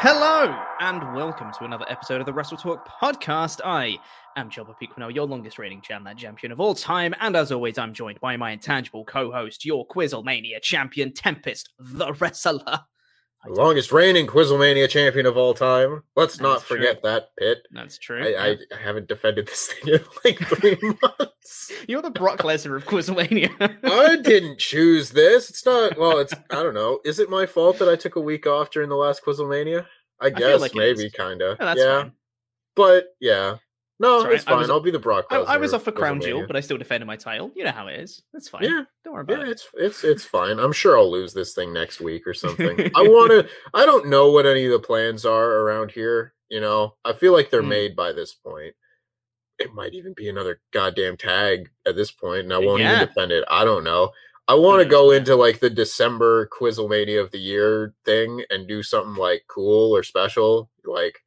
Hello and welcome to another episode of the WrestleTalk podcast. I am Jobber Pete Quinnell, your longest reigning Jam That champion of all time, and as always, I'm joined by my intangible co-host, your Quizzlemania champion, Tempest the Wrestler. Longest reigning Quizlemania champion of all time. Let's not That's true. forget that, Pitt. That's true. I, I haven't defended this thing in like three months. You're the Brock Lesnar of Quizlemania. I didn't choose this. It's not, well, it's, I don't know. Is it my fault that I took a week off during the last Quizlemania? I guess like maybe, kind of. Yeah. fine. But yeah. No, It's fine. was- I'll be the Brock I, I was off for Crown Jewel, but I still defended my title. You know how it is. That's fine. Yeah. Don't worry about Yeah, it. it's it's it's fine. I'm sure I'll lose this thing next week or something. I want to. I don't know what any of the plans are around here. You know, I feel like they're Hmm. made by this point. It might even be another goddamn tag at this point, and I won't Yeah. even defend it. I don't know. I want to knows, go into like the December Quizzlemania of the year thing and do something like cool or special. Like,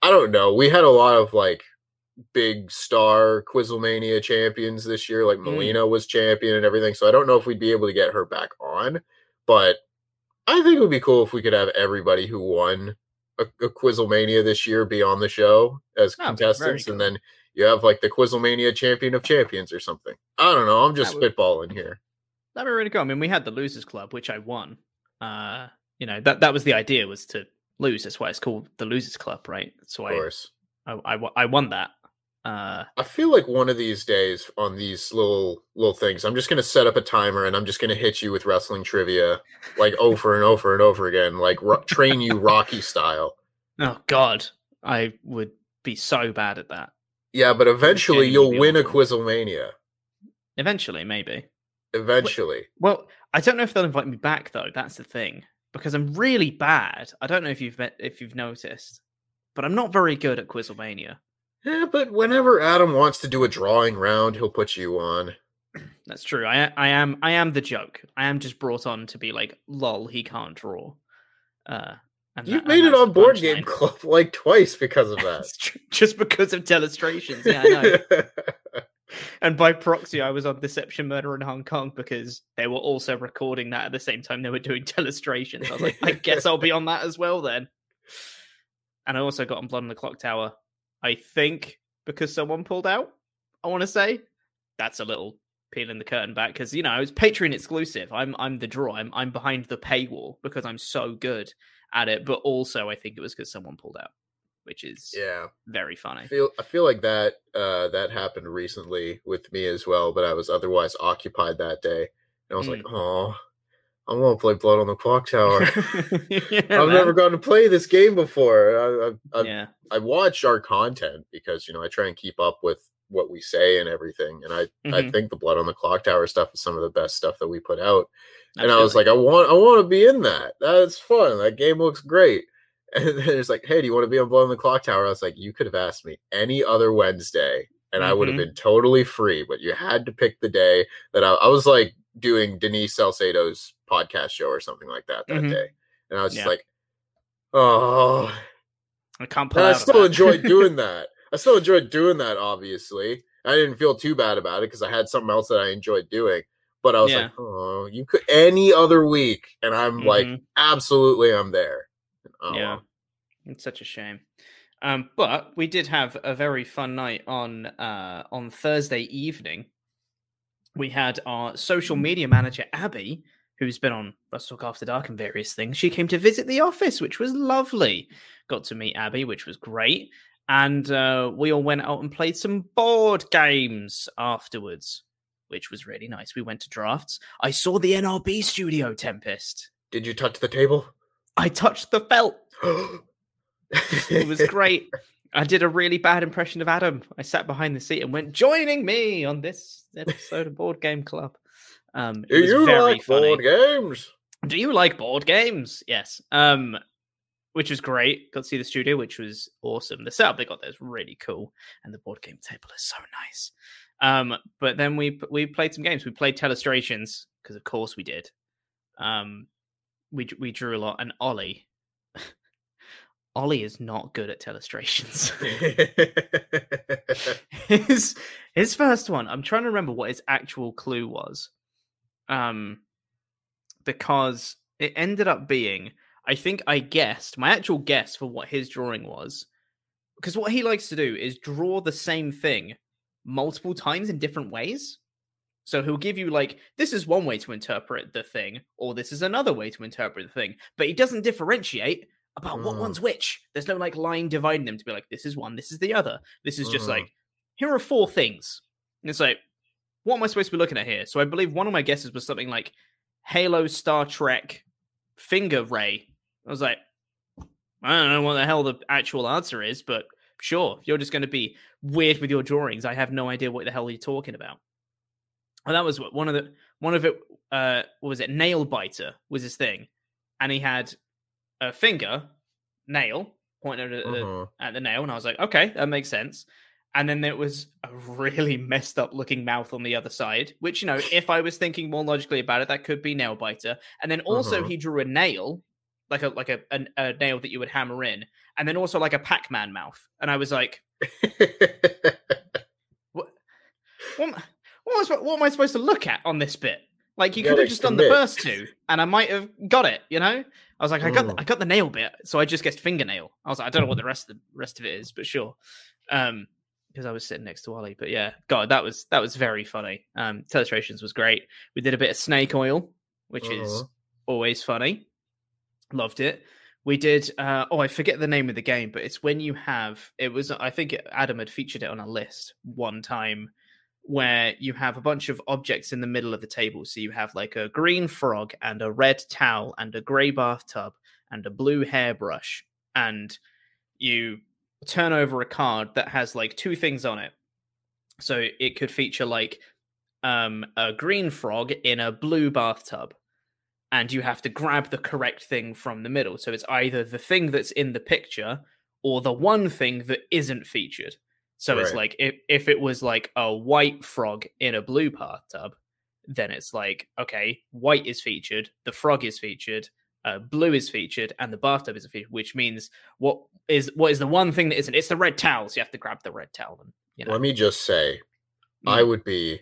I don't know. We had a lot of like big star Quizzlemania champions this year. Like Mm. Was champion and everything. So I don't know if we'd be able to get her back on, but I think it would be cool if we could have everybody who won a, a Quizzlemania this year be on the show as very contestants, cool. and then you have like the Quizzlemania champion of champions or something. I don't know. I'm just That would- spitballing here. That'd be really cool. I mean, we had the Losers Club, which I won. Uh, you know, that that was the idea was to lose. That's why it's called the Losers Club, right? So Of I, course. I, I, I won that. Uh, I feel like one of these days on these little little things, I'm just gonna set up a timer and I'm just gonna hit you with wrestling trivia like over and over and over again, like ro- train you Rocky style. oh God, I would be so bad at that. Yeah, but eventually you'll win a awful. Quizzlemania. Eventually, maybe. Eventually. Well, I don't know if they'll invite me back though. That's the thing because I'm really bad. I don't know if you've met, if you've noticed, but I'm not very good at Quizzlemania. Yeah, but whenever Adam wants to do a drawing round, he'll put you on. That's true. I I am I am the joke. I am just brought on to be like, lol, he can't draw. Uh, and You've that- made it on Board Game. Club like twice because of that. Just because of telestrations. Yeah, I know. and by proxy, I was on Deception Murder in Hong Kong because they were also recording that at the same time they were doing telestrations. I was like, I guess I'll be on that as well then. And I also got on Blood on the Clocktower. I think because someone pulled out. I want to say that's a little peeling the curtain back because you know it's Patreon exclusive. I'm I'm the draw. I'm I'm behind the paywall because I'm so good at it. But also, I think it was because someone pulled out, which is yeah. very funny. I feel I feel like that uh that happened recently with me as well, but I was otherwise occupied that day. And I was Mm. like, oh, I want to play Blood on the Clocktower. Yeah, I've man. never gotten to play this game before. I, I, I, yeah, I watch our content because you know I try and keep up with what we say and everything, and I I Mhm. think the Blood on the Clocktower stuff is some of the best stuff that we put out. And I was like, I want I want to be in that. That's fun. That game looks great. And then it's like, hey, do you want to be on Blood on the Clocktower? I was like, you could have asked me any other Wednesday, and I would have Mhm. been totally free. But you had to pick the day that I, I was like doing Denise Salcedo's podcast show or something like that that Mhm. day, and I was just Yeah. like, oh. I can't pull And I still enjoyed doing that. I still enjoyed doing that. Obviously, I didn't feel too bad about it because I had something else that I enjoyed doing. But I was Yeah. like, oh, you could any other week, and I'm like, Mhm. absolutely, I'm there. Oh, yeah, it's such a shame. Um, but we did have a very fun night on uh, on Thursday evening. We had our social media manager Abby, who's been on Let's Talk After Dark and various things. She came to visit the office, which was lovely. Got to meet Abby, which was great, and uh, we all went out and played some board games afterwards, which was really nice. We went to drafts. I saw the NRB studio, Tempest. Did you touch the table? I touched the felt. It was great. I did a really bad impression of Adam. I sat behind the seat and went, joining me on this episode of Board Game Club. Um, Do you very like funny. board games? Do you like board games? Yes. Um, which was great. Got to see the studio, which was awesome. The setup they got there is really cool, and the board game table is so nice. Um, but then we we played some games. We played Telestrations because, of course, we did. Um, we we drew a lot, and Ollie. Ollie is not good at Telestrations. his his first one. I'm trying to remember what his actual clue was. Um, because it ended up being, I think I guessed my actual guess for what his drawing was. Because what he likes to do is draw the same thing multiple times in different ways. So he'll give you like this is one way to interpret the thing, or this is another way to interpret the thing, but he doesn't differentiate about what Mm. one's which. There's no like line dividing them to be like this is one, this is the other. This is just Mhm. like here are four things. And it's like, what am I supposed to be looking at here? So I believe one of my guesses was something like Halo, Star Trek, Finger Ray. I was like, I don't know what the hell the actual answer is, but sure, if you're just going to be weird with your drawings, I have no idea what the hell you're talking about. And that was one of the one of it. Uh, what was it? Nail biter was his thing, and he had a finger, nail pointed at, the- Mhm. at the nail, and I was like, okay, that makes sense. And then there was a really messed up looking mouth on the other side, which you know, if I was thinking more logically about it, that could be nail biter. And then also Mhm. he drew a nail, like a like a, a a nail that you would hammer in, and then also like a Pac Man mouth. And I was like, what? What, am- what, am I, what am I supposed to look at on this bit? Like You could have just done the first two, and I might have got it. You know, I was like, I got the, Mm. I got the nail bit, so I just guessed fingernail. I was like, I don't know what the rest of the rest of it is, but sure. Um, because I was sitting next to Ollie. But yeah, God, that was that was very funny. Um, Telestrations was great. We did a bit of snake oil, which is Mhm. always funny. Loved it. We did. Uh, oh, I forget the name of the game, but it's when you have. It was. I think Adam had featured it on a list one time, where you have a bunch of objects in the middle of the table. So you have like a green frog and a red towel and a grey bathtub and a blue hairbrush, and you turn over a card that has like two things on it. So it could feature like um, a green frog in a blue bathtub, and you have to grab the correct thing from the middle. So it's either the thing that's in the picture or the one thing that isn't featured. So it's like if if it was like a white frog in a blue bathtub, then it's like okay, white is featured, the frog is featured, uh, blue is featured, and the bathtub is featured. Which means what is what is the one thing that isn't? It's the red towel. So you have to grab the red towel. And, you know, Let me just say, Mm. I would be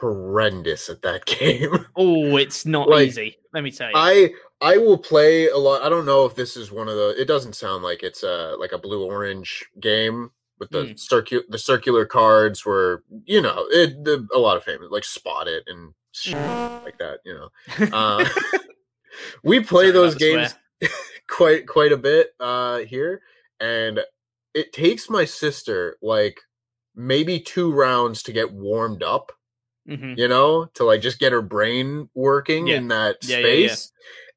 horrendous at that game. oh, it's not like, easy. Let me tell you. I I will play a lot. I don't know if this is one of the. It doesn't sound like it's a like a blue orange game with the Mm. circular the circular cards were you know it the, a lot of famous like spot it and like that. You know, uh, we play Sorry those games quite quite a bit uh here, and it takes my sister like maybe two rounds to get warmed up Mhm. you know, to like just get her brain working Yeah. in that Yeah, yeah, yeah. space.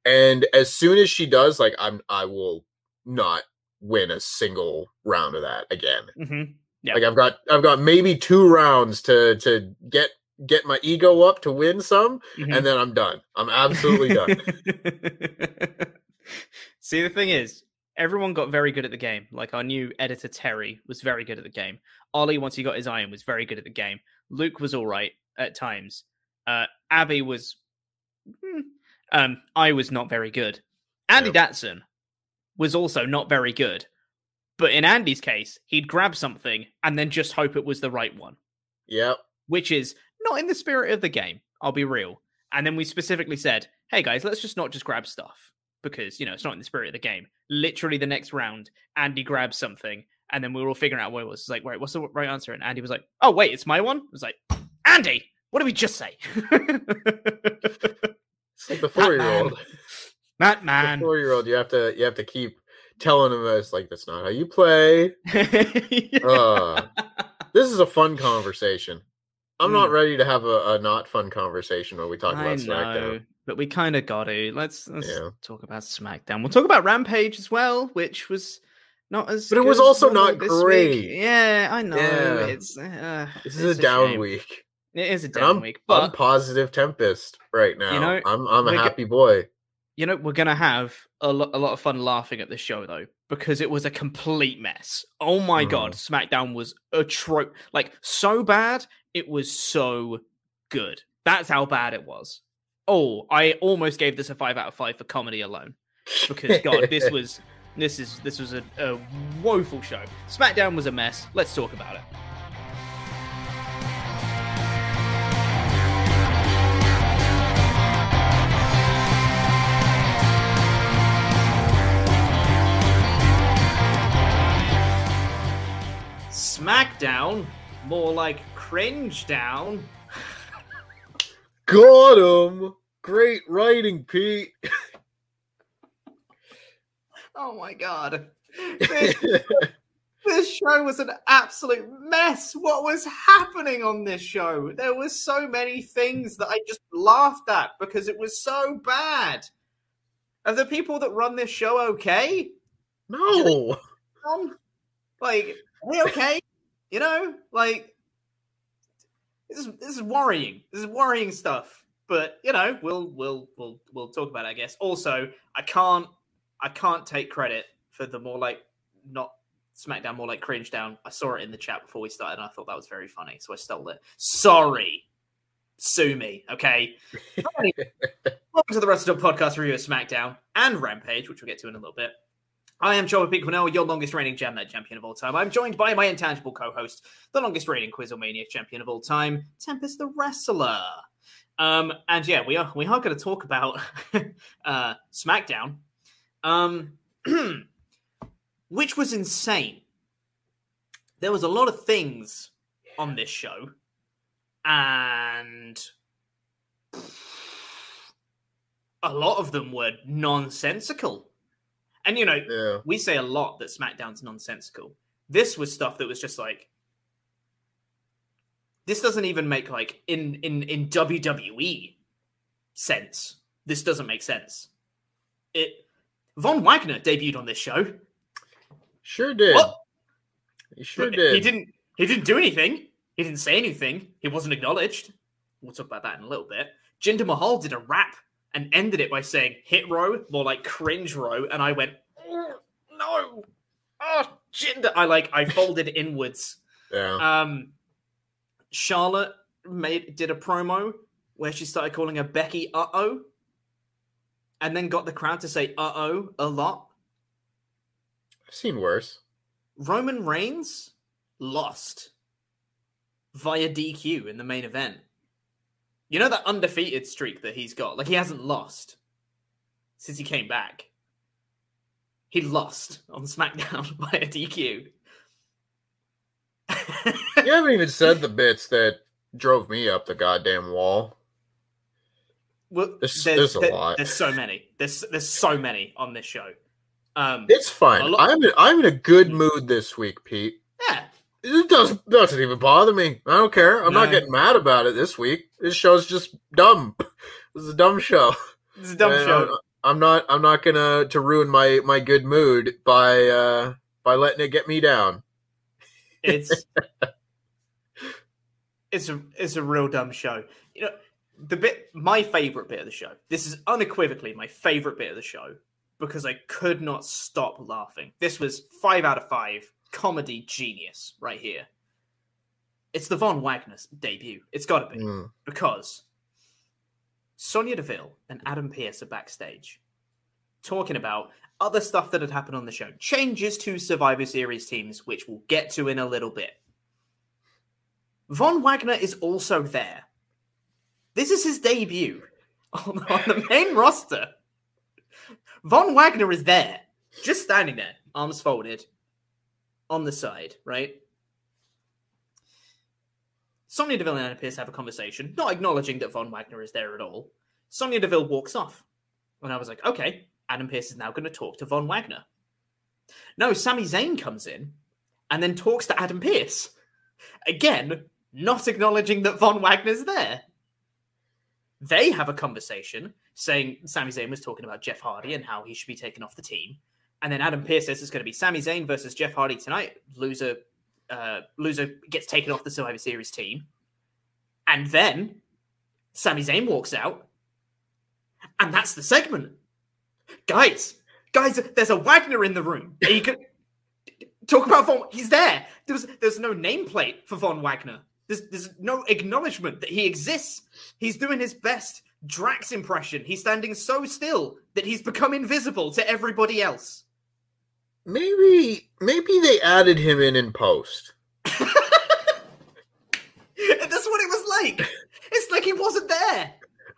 And as soon as she does, like I'm I will not win a single round of that again. Mhm. Yeah. Like I've got I've got maybe two rounds to to get get my ego up to win some, Mhm. and then I'm done. I'm absolutely done. See, the thing is, everyone got very good at the game. Like our new editor Terry was very good at the game. Ollie, once he got his iron, was very good at the game. Luke was all right at times. Uh, Abby was. hmm, Um, I was not very good. Andy Yep. Datson was also not very good. But in Andy's case, he'd grab something and then just hope it was the right one, Yep. which is not in the spirit of the game. I'll be real. And then we specifically said, hey guys, let's just not just grab stuff because, you know, it's not in the spirit of the game. Literally the next round, Andy grabs something and then we were all figuring out what it was. It's like, wait, what's the right answer? And Andy was like, oh, wait, it's my one? I was like, Andy, what did we just say? It's like the old. Man. four year old, you have to you have to keep telling him that it's like that's not how you play. Uh, this is a fun conversation. I'm not ready to have a, a not fun conversation when we talk. I about know, SmackDown. but we kind of got to. Let's, let's Yeah. talk about SmackDown. We'll talk about Rampage as well, which was not as. But it was also not this week. great. Yeah, I know. Yeah. It's uh, This is a down shame. week. It is a down I'm, week, I'm positive Tempest right now. know, I'm I'm a happy boy. You know we're gonna have a, lo- a lot of fun laughing at this show though because it was a complete mess. Oh my god, Mm-hmm. SmackDown was a trope, like so bad it was so good. That's how bad it was. Oh, I almost gave this a five out of five for comedy alone because God, this was this is this was a, a woeful show. SmackDown was a mess. Let's talk about it. SmackDown, more like cringe down. Got him. Great writing, Pete. Oh my god. This, this show was an absolute mess. What was happening on this show? There were so many things that I just laughed at because it was so bad. Are the people that run this show okay? no. Like, are they okay? You know, like this is this is worrying. This is worrying stuff. But you know, we'll we'll we'll we'll talk about it, I guess. Also, I can't I can't take credit for the more like not SmackDown, more like cringe down. I saw it in the chat before we started, and I thought that was very funny, so I stole it. Sorry, sue me, okay? Welcome to the Wrestle podcast review of SmackDown and Rampage, which we'll get to in a little bit. I am Chopper Cornell, your longest reigning Jamnet champion of all time. I'm joined by my intangible co-host, the longest reigning Quizlemania champion of all time, Tempest the Wrestler. Um, and yeah, we are we are going to talk about uh, SmackDown, um, which was insane. There was a lot of things on this show, and a lot of them were nonsensical. And you know, Yeah. we say a lot that SmackDown's nonsensical. This was stuff that was just like this doesn't even make like in in in WWE sense. This doesn't make sense. It Von Wagner debuted on this show. Sure did. What? He sure did. He didn't he didn't do anything. He didn't say anything. He wasn't acknowledged. We'll talk about that in a little bit. Jinder Mahal did a rap and ended it by saying hit row, more like cringe row, and I went, "Oh, no. Oh, Jinder. I like I folded inwards. Yeah. Um Charlotte made did a promo where she started calling her Becky uh oh. And then got the crowd to say uh oh a lot. I've seen worse. Roman Reigns lost via DQ in the main event. You know that undefeated streak that he's got? Like he hasn't lost since he came back. He lost on SmackDown by a DQ. You haven't even said the bits that drove me up the goddamn wall. well, There's- there's a lot. There's so many. There's there's so many on this show. Um, It's fine. lot- I'm in, I'm in a good mood this week, Pete. yeah, It doesn't doesn't even bother me. I don't care. I'm not getting mad about it this week. This show's just dumb. This is a dumb show. it's a dumb And show. I'm, I'm not I'm not gonna to ruin my my good mood by uh by letting it get me down. it's it's a it's a real dumb show. You know, the bit my favorite bit of the show. This is unequivocally my favorite bit of the show because I could not stop laughing. This was five out of five comedy genius right here. It's the Von Wagner's debut. It's got to be mm. because Sonya Deville and Adam Pearce are backstage talking about other stuff that had happened on the show, changes to Survivor Series teams, which we'll get to in a little bit. Von Wagner is also there. This is his debut on, on the main roster. Von Wagner is there, just standing there, arms folded, on the side, right? Sonya Deville and Adam Pearce have a conversation, not acknowledging that Von Wagner is there at all. Sonya Deville walks off. And I was like, okay, Adam Pearce is now going to talk to Von Wagner. No, Sami Zayn comes in and then talks to Adam Pearce. Again, not acknowledging that Von Wagner's there. They have a conversation saying Sami Zayn was talking about Jeff Hardy and how he should be taken off the team. And then Adam Pearce says it's going to be Sami Zayn versus Jeff Hardy tonight. Loser, uh, loser gets taken off the Survivor Series team. And then Sami Zayn walks out. And that's the segment. Guys, guys, there's a Wagner in the room. You can talk about Von. He's there. There's there's no nameplate for Von Wagner. There's there's no acknowledgement that he exists. He's doing his best Drax impression. He's standing so still that he's become invisible to everybody else. Maybe maybe they added him in in post. That's what it was like. It's like he wasn't there.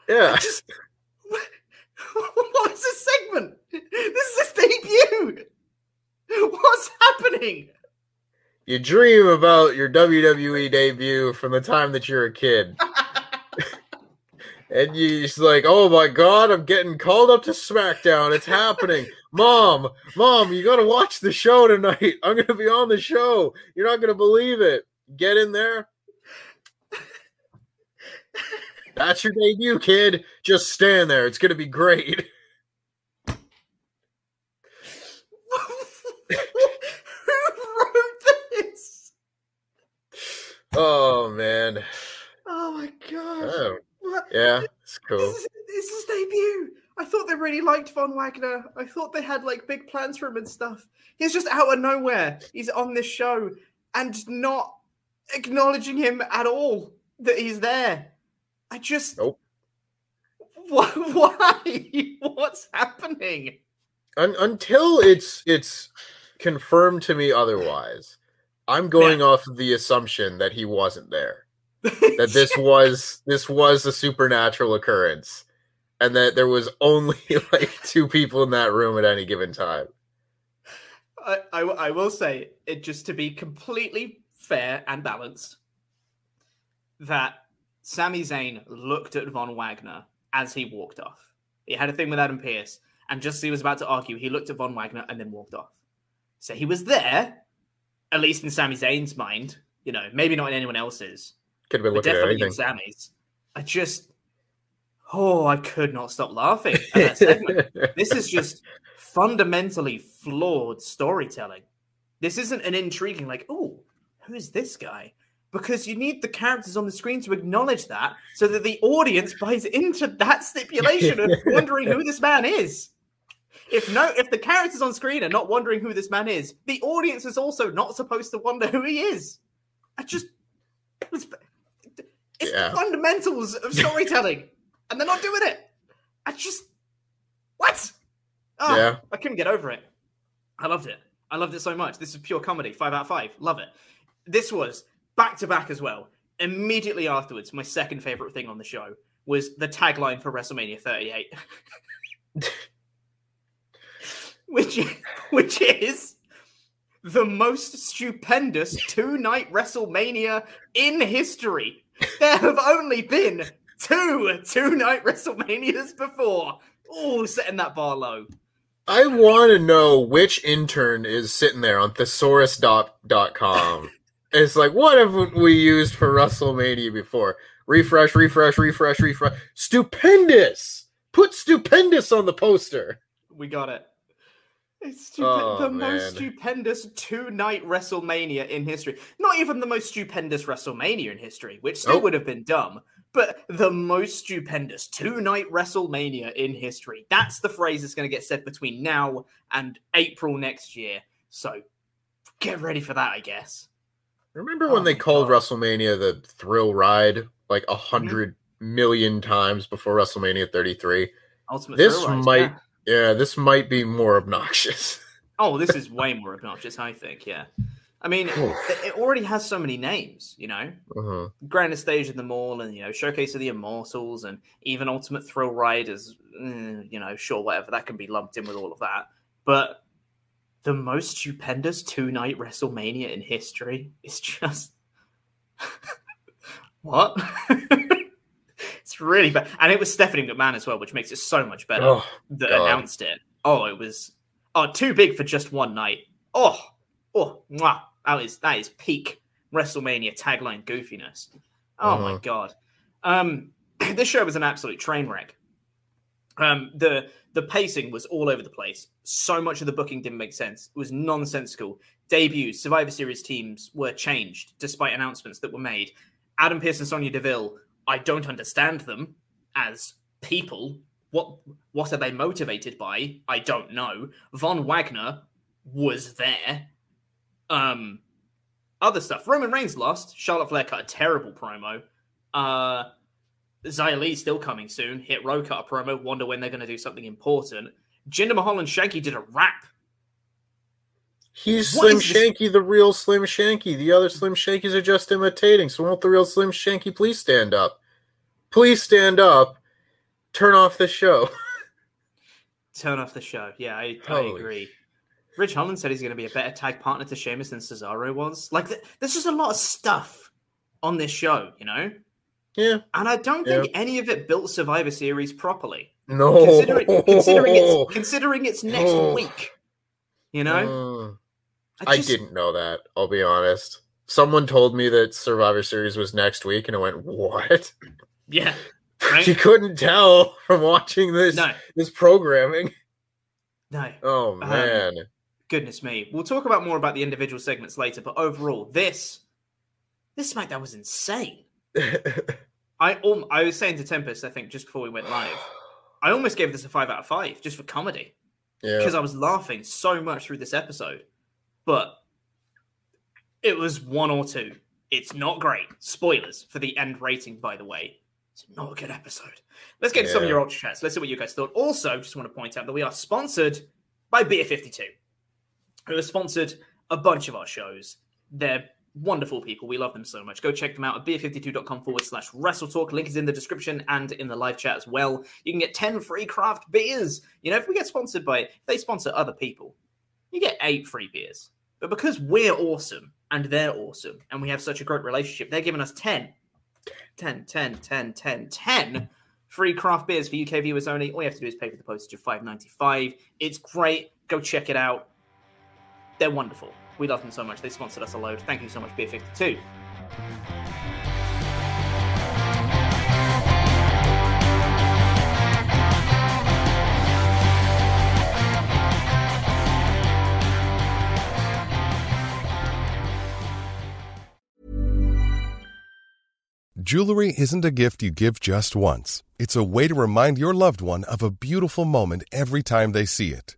Yeah. I just what is this segment? This is his debut. What's happening? You dream about your WWE debut from the time that you're a kid. and you just like, oh my god, I'm getting called up to SmackDown. It's happening. Mom, mom, you gotta watch the show tonight. I'm gonna be on the show. You're not gonna believe it. Get in there. That's your debut, kid. Just stand there. It's gonna be great. Who wrote this? Oh man. Oh my gosh. Oh, yeah, it's cool. This is, this is his debut. I thought they really liked Von Wagner. I thought they had like big plans for him and stuff. He's just out of nowhere. He's on this show and not acknowledging him at all that he's there. I just. Nope. Why? What's happening? Un- until it's it's confirmed to me otherwise, I'm going off the assumption that he wasn't there. That this was this was a supernatural occurrence, and that there was only like two people in that room at any given time. I, I, I will say it just to be completely fair and balanced that Sami Zayn looked at Von Wagner as he walked off. He had a thing with Adam Pearce, and just as he was about to argue, he looked at Von Wagner and then walked off. So he was there, at least in Sami Zayn's mind. You know, maybe not in anyone else's, Could have been but looking at definitely in. Sami's. I just, oh, I could not stop laughing at that this is just fundamentally flawed storytelling. This isn't an intriguing, like, oh, who is this guy? Because you need the characters on the screen to acknowledge that so that the audience buys into that stipulation of wondering who this man is. If no, if the characters on screen are not wondering who this man is, the audience is also not supposed to wonder who he is. I just, it's, it's Yeah. the fundamentals of storytelling, and they're not doing it. I just, what? Oh, Yeah. I couldn't get over it. I loved it. I loved it so much. This is pure comedy. Five out of five. Love it. This was back to back as well. Immediately afterwards, my second favorite thing on the show was the tagline for WrestleMania 38, which which is the most stupendous two night WrestleMania in history. There have only been two two night WrestleManias before. Oh, setting that bar low. I want to know which intern is sitting there on thesaurus.com. it's like, what have we used for WrestleMania before? Refresh, refresh, refresh, refresh. Stupendous! Put stupendous on the poster. We got it. It's Oh, the man. most stupendous two night WrestleMania in history. Not even the most stupendous WrestleMania in history, which still Nope. would have been dumb, but the most stupendous two night WrestleMania in history. That's the phrase that's going to get said between now and April next year. So get ready for that, I guess. Remember Oh when they oh called God. WrestleMania the thrill ride like a mm-hmm. hundred million times before WrestleMania 33? Ultimate This might yeah. Yeah, this might be more obnoxious. Oh, this is way more obnoxious, I think. Yeah. I mean, it, it already has so many names, you know? Uh-huh. Grandest Stage in the Mall and, you know, Showcase of the Immortals and even Ultimate Thrill Riders, mm, you know, sure, whatever. That can be lumped in with all of that. But the most stupendous two night WrestleMania in history is just. what? it's really bad. And it was Stephanie McMahon as well, which makes it so much better Oh, that God. announced it. Oh, it was oh too big for just one night. Oh, oh, mwah. that is that is peak WrestleMania tagline goofiness. Oh my Uh-huh. god. Um, this show was an absolute train wreck. Um, the the pacing was all over the place. So much of the booking didn't make sense. It was nonsensical. Debuts, Survivor Series teams were changed despite announcements that were made. Adam Pearce and Sonya Deville, I don't understand them as people. What what are they motivated by? I don't know. Von Wagner was there. Um, other stuff. Roman Reigns lost. Charlotte Flair cut a terrible promo. Uh, Li still coming soon. Hit Row cut a promo. Wonder when they're going to do something important. Jinder Mahal and Shanky did a rap. He's What Slim Shanky, the real Slim Shanky. The other Slim Shankies are just imitating. So won't the real Slim Shanky please stand up? Please stand up. Turn off the show. Turn off the show. Yeah, I, I agree. Ridge Holland said he's going to be a better tag partner to Sheamus than Cesaro was. Like, th- there's just a lot of stuff on this show, you know? Yeah. And I don't think any of it built Survivor Series properly. No. Considering, considering it's considering it's next Oh. week. You know? Mm, I, I didn't know that. I'll be honest. Someone told me that Survivor Series was next week, and I went, "What?" Yeah. You couldn't tell from watching this No, this programming. no. Oh Um, man. Goodness me. We'll talk about more about the individual segments later, but overall, this this SmackDown was insane. I um, I was saying to Tempest, I think, just before we went live, I almost gave this a five out of five just for comedy yeah. because I was laughing so much through this episode. But it was one or two. It's not great. Spoilers for the end rating, by the way. It's not a good episode. Let's get to some of your ultra chats. Let's see what you guys thought. Also, just want to point out that we are sponsored by Beer 52, who have sponsored a bunch of our shows. They're wonderful people. We love them so much. Go check them out at beer52.com forward slash wrestle talk. Link is in the description and in the live chat as well. You can get 10 free craft beers. You know, if we get sponsored by, if they sponsor other people, you get eight free beers. But because we're awesome and they're awesome and we have such a great relationship, they're giving us 10, 10, 10, 10, 10, 10 free craft beers for UK viewers only. All you have to do is pay for the postage of five ninety five. It's great. Go check it out. They're wonderful. We love them so much. They sponsored us a load. Thank you so much, Beer 52. Jewelry isn't a gift you give just once. It's a way to remind your loved one of a beautiful moment every time they see it.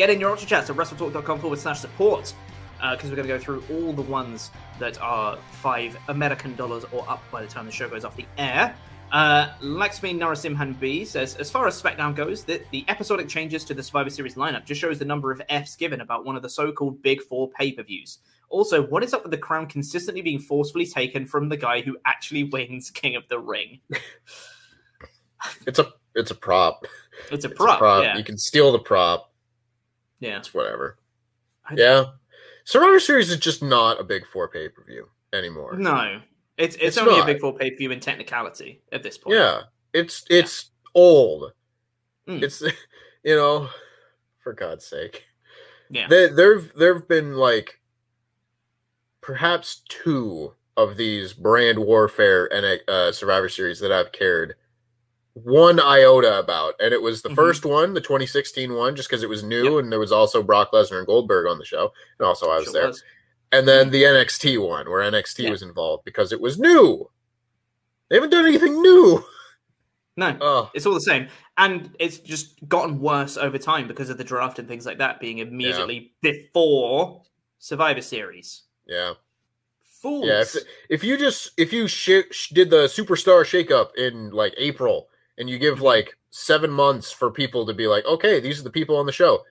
Get in your Ultra Chats at WrestleTalk.com forward slash support because we're going to go through all the ones that are five American dollars or up by the time the show goes off the air. Uh, Laxmi Narasimhan B says, as far as SmackDown goes, the, the episodic changes to the Survivor Series lineup just shows the number of Fs given about one of the so-called Big Four pay-per-views. Also, what is up with the crown consistently being forcefully taken from the guy who actually wins King of the Ring? It's a it's a prop. It's a It's prop. yeah. You can steal the prop. Yeah. It's whatever. I- Yeah. Survivor Series is just not a big four pay per view anymore. No. It's, it's, It's only not. a Big Four pay-per-view in technicality at this point. Yeah. It's it's old. Mm. It's you know, for God's sake. Yeah. There there've there've been like perhaps two of these brand warfare and uh, Survivor Series that I've cared one iota about, and it was the Mhm. first one, the 2016 one, just because it was new, and there was also Brock Lesnar and Goldberg on the show, and also I was Sure there. was. And then the NXT one, where NXT Yeah. was involved because it was new. They haven't done anything new. No, Oh, it's all the same. And it's just gotten worse over time because of the draft and things like that being immediately before Survivor Series. yeah. Fools. Yeah, if, if you just if you sh- sh- did the superstar shakeup in like April and you give like seven months for people to be like, okay, these are the people on the show.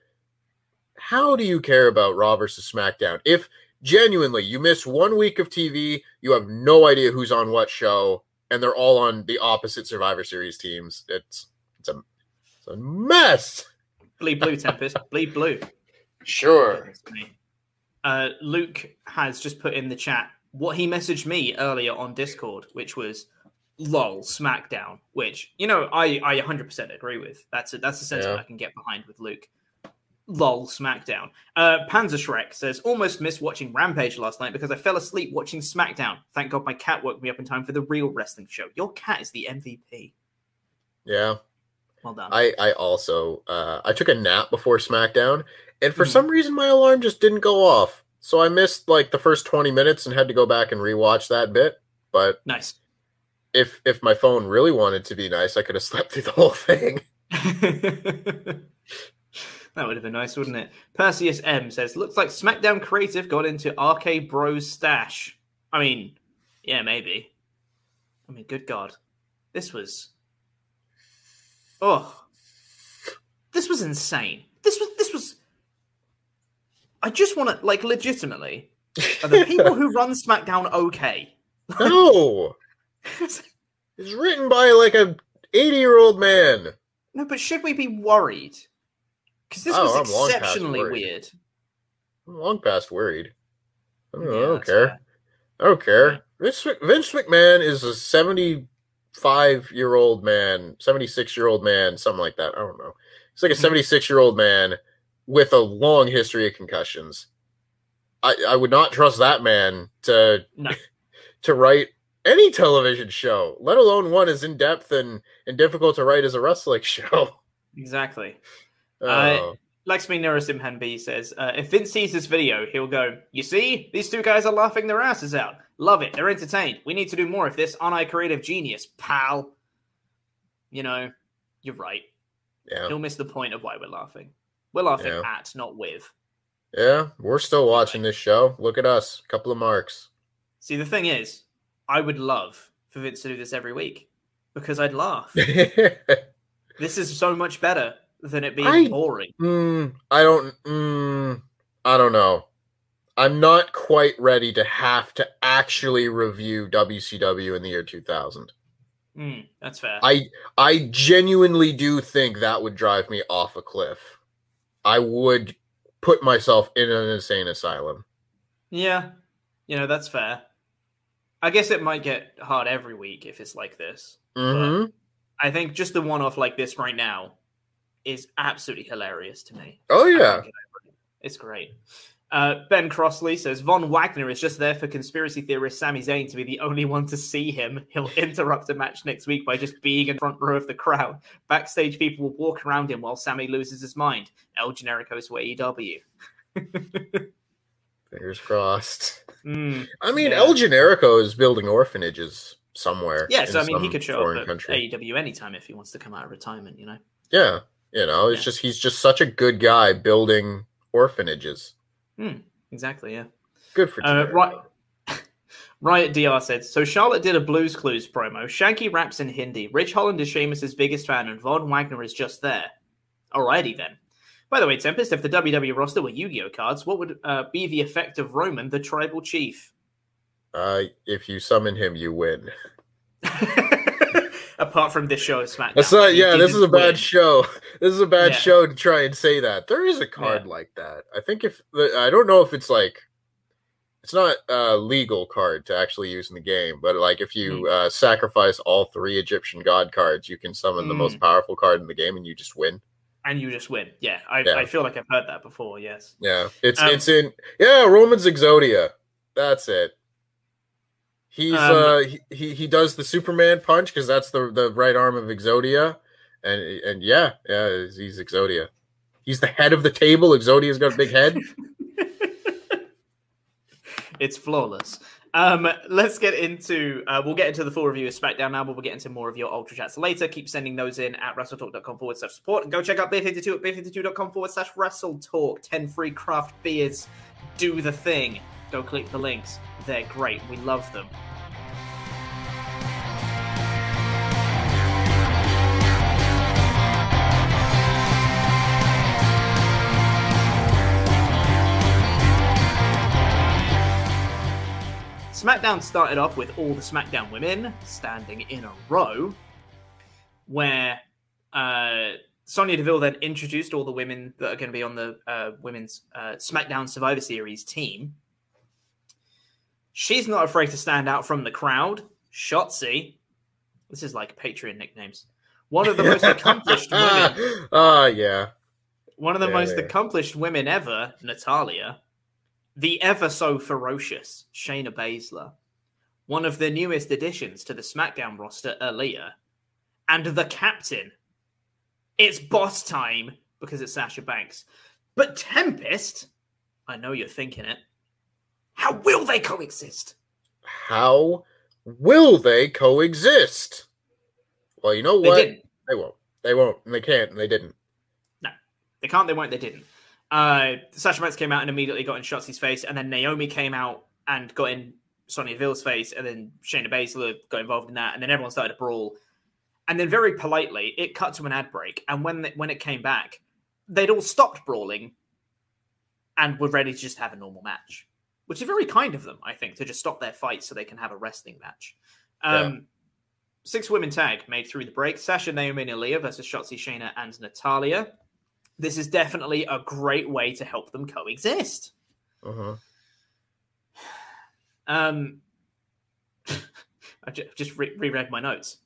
How do you care about Raw versus SmackDown if genuinely you miss one week of TV, you have no idea who's on what show, and they're all on the opposite Survivor Series teams? It's it's a it's a mess. Bleed blue, Tempest. Bleed blue. Sure. Uh, Luke has just put in the chat what he messaged me earlier on Discord, which was "lol SmackDown," which you know I I 100% agree with. That's it that's the sentiment Yeah. I can get behind with Luke. Lol SmackDown. Uh, Panzer Shrek says almost missed watching Rampage last night because I fell asleep watching SmackDown. Thank God my cat woke me up in time for the real wrestling show. Your cat is the MVP. Yeah. Well done. I I also uh I took a nap before SmackDown and for Mhm. some reason my alarm just didn't go off. So I missed like the first 20 minutes and had to go back and rewatch that bit. But nice. If if my phone really wanted to be nice, I could have slept through the whole thing. that would have been nice, wouldn't it? Perseus M says, looks like SmackDown Creative got into RK Bros stash. I mean, yeah, maybe. I mean, good God. This was. Oh. This was insane. This was. This was. I just want to, like, legitimately. Are the people who run SmackDown okay? No. It's written by like a 80-year-old man. No, but should we be worried? Because this Oh, was I'm exceptionally weird. I'm long past worried. I don't, know, I don't care. fair. I don't care. Vince, Vince McMahon is a 75 year old man, 76 year old man, something like that. I don't know. He's like a Mhm. 76 year old man with a long history of concussions. I, I would not trust that man to No. to write any television show, let alone one as in depth and, and difficult to write as a wrestling show. Exactly. Oh, Uh, Lakshmi Narasimhan B says, uh, if Vince sees this video, he'll go, You see, these two guys are laughing their asses out. Love it. They're entertained. We need to do more of this. Aren't I creative genius, pal? You know, you're right. yeah. He'll miss the point of why we're laughing. We're laughing Yeah. at, not with. Yeah, we're still watching this show. Look at us. Couple of marks. See, the thing is, I would love for Vince to do this every week because I'd laugh. this is so much better than it being I- boring. Mm, I don't. Mm, I don't know. I'm not quite ready to have to actually review WCW in the year 2000. Mm, that's fair. I I genuinely do think that would drive me off a cliff. I would put myself in an insane asylum. Yeah, you know that's fair. I guess it might get hard every week if it's like this. hmm I think just the one off like this right now is absolutely hilarious to me. Oh yeah. can't get over it. It's great. Uh, ben Crossley says Von Wagner is just there for conspiracy theorist Sami Zayn to be the only one to see him. He'll interrupt a match next week by just being in front row of the crowd. Backstage, people will walk around him while Sami loses his mind. El Generico to AEW. Fingers crossed. Mm, I mean, Yeah. El Generico is building orphanages somewhere. yeah, so I mean, he could show up at country. AEW anytime if he wants to come out of retirement. You know. Yeah, you know, it's Yeah. just he's just such a good guy building orphanages. Hmm, exactly. Yeah. Good for Uh, right. Riot DR said, so Charlotte did a Blues Clues promo. Shanky raps in Hindi. Ridge Holland is Sheamus' biggest fan, and Von Wagner is just there. Alrighty then. By the way, Tempest, if the WWE roster were Yu-Gi-Oh cards, what would uh, be the effect of Roman, the tribal chief? Uh, if you summon him, you win. Apart from this show of SmackDown. That's not. Yeah, this is a bad win. show. This is a bad Yeah. show to try and say that. There is a card Yeah. like that. I think if I don't know if it's like it's not a legal card to actually use in the game, but like if you Hmm. uh, sacrifice all three Egyptian god cards, you can summon the Hmm. most powerful card in the game and you just win. And you just win. Yeah, I, Yeah. I feel like I've heard that before, yes. Yeah, it's Um, it's in yeah Roman's Exodia. That's it. He's Um, uh he, he he does the Superman punch because that's the the right arm of Exodia, and and yeah yeah he's Exodia. He's the head of the table. Exodia's got a big head. it's flawless. Um, let's get into. Uh, we'll get into the full review of SmackDown now, but we'll get into more of your Ultra Chats later. Keep sending those in at WrestleTalk.com forward slash support. And go check out Beer52 at Beer52.com forward slash WrestleTalk. 10 free craft beers. Do the thing. Go click the links. They're great. We love them. SmackDown started off with all the SmackDown women standing in a row, where uh, Sonya Deville then introduced all the women that are going to be on the uh, women's uh, SmackDown Survivor Series team. She's not afraid to stand out from the crowd. Shotzi, this is like Patreon nicknames. One of the most accomplished women Ah yeah. one of the Yeah, most yeah. accomplished women ever, Natalya, the ever so ferocious Shayna Baszler, one of the newest additions to the SmackDown roster, earlier, and the captain. It's boss time because it's Sasha Banks. But Tempest, I know you're thinking it. How will they coexist? How will they coexist? Well, you know They what? didn't. They won't. They won't. And they can't. And they didn't. No. They can't, they won't, they didn't. Uh, Sasha Banks came out and immediately got in Shotzi's face, and then Naomi came out and got in Sonya Deville's face, and then Shayna Baszler got involved in that, and then everyone started to brawl. And then very politely, it cut to an ad break, and when the, when it came back, they'd all stopped brawling and were ready to just have a normal match, which is very kind of them, I think, to just stop their fight so they can have a wrestling match. Um, Six women tag made through the break: Sasha, Naomi, and Aliyah versus Shotzi, Shayna, and Natalya this is definitely a great way to help them coexist. Uh-huh. Um, I just re- reread my notes.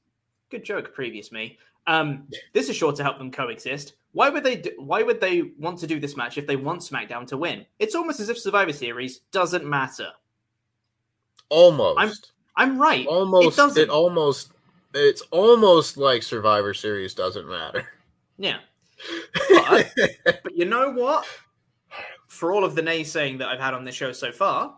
Good joke, previous me. Um, this is sure to help them coexist. Why would they? Do, why would they want to do this match if they want SmackDown to win? It's almost as if Survivor Series doesn't matter. Almost. I'm I'm right. almost. It doesn't. It almost. It's almost like Survivor Series doesn't matter. Yeah. But, but you know what? For all of the naysaying that I've had on this show so far,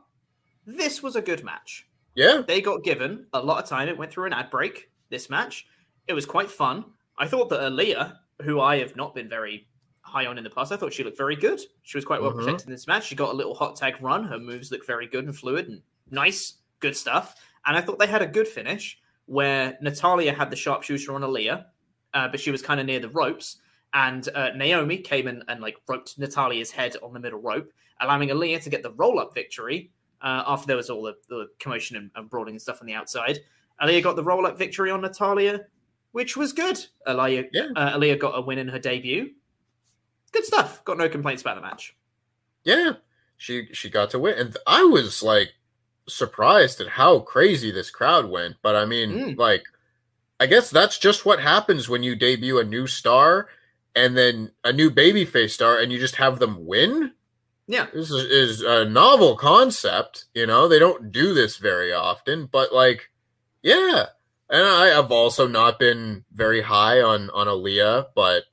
this was a good match. Yeah. They got given a lot of time. It went through an ad break, this match. It was quite fun. I thought that Aliyah, who I have not been very high on in the past, I thought she looked very good. She was quite well Mhm. protected in this match. She got a little hot tag run. Her moves looked very good and fluid and nice, good stuff. And I thought they had a good finish where Natalya had the sharpshooter on Aliyah, uh, but she was kind of near the ropes. And uh, Naomi came in and like roped Natalya's head on the middle rope, allowing Aliyah to get the roll up victory uh, after there was all the, the commotion and, and brawling and stuff on the outside. Aliyah got the roll up victory on Natalya, which was good. Aliyah, Yeah. uh, Aliyah got a win in her debut. Good stuff. Got no complaints about the match. Yeah, she she got to win, and I was like surprised at how crazy this crowd went. But I mean, Mm. like, I guess that's just what happens when you debut a new star and then a new babyface star, and you just have them win. Yeah. This is, is a novel concept. You know, they don't do this very often, but like, yeah. And I have also not been very high on on Aliyah, but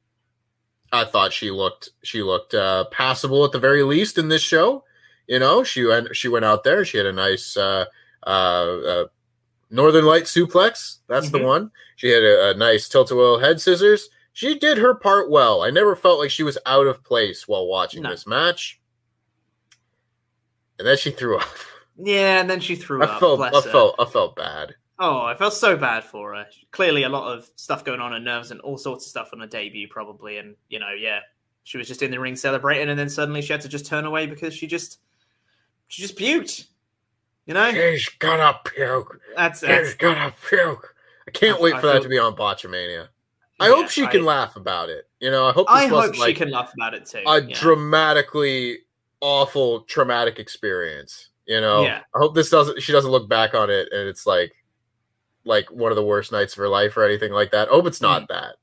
I thought she looked she looked uh, passable at the very least in this show. You know, she went she went out there. She had a nice uh, uh, uh, Northern Light suplex. That's the Mhm. one. She had a, a nice tilt a whirl head scissors. She did her part well. I never felt like she was out of place while watching No. this match. And then she threw up. Yeah, and then she threw I up. felt I her. felt I felt bad. Oh, I felt so bad for her. Clearly, a lot of stuff going on in nerves and all sorts of stuff on her debut, probably. And you know, yeah, she was just in the ring celebrating, and then suddenly she had to just turn away because she just she just puked. You know, She's gonna puke. that's that's She's gonna puke. I can't I- wait I for that feel- to be on Botchamania. I Yeah, hope she I- can laugh about it. You know, I hope this I hope she like can laugh about it too. a yeah. dramatically awful traumatic experience. You know, Yeah. I hope this doesn't. She doesn't look back on it and it's like, like one of the worst nights of her life or anything like that. I hope it's Mm. not that.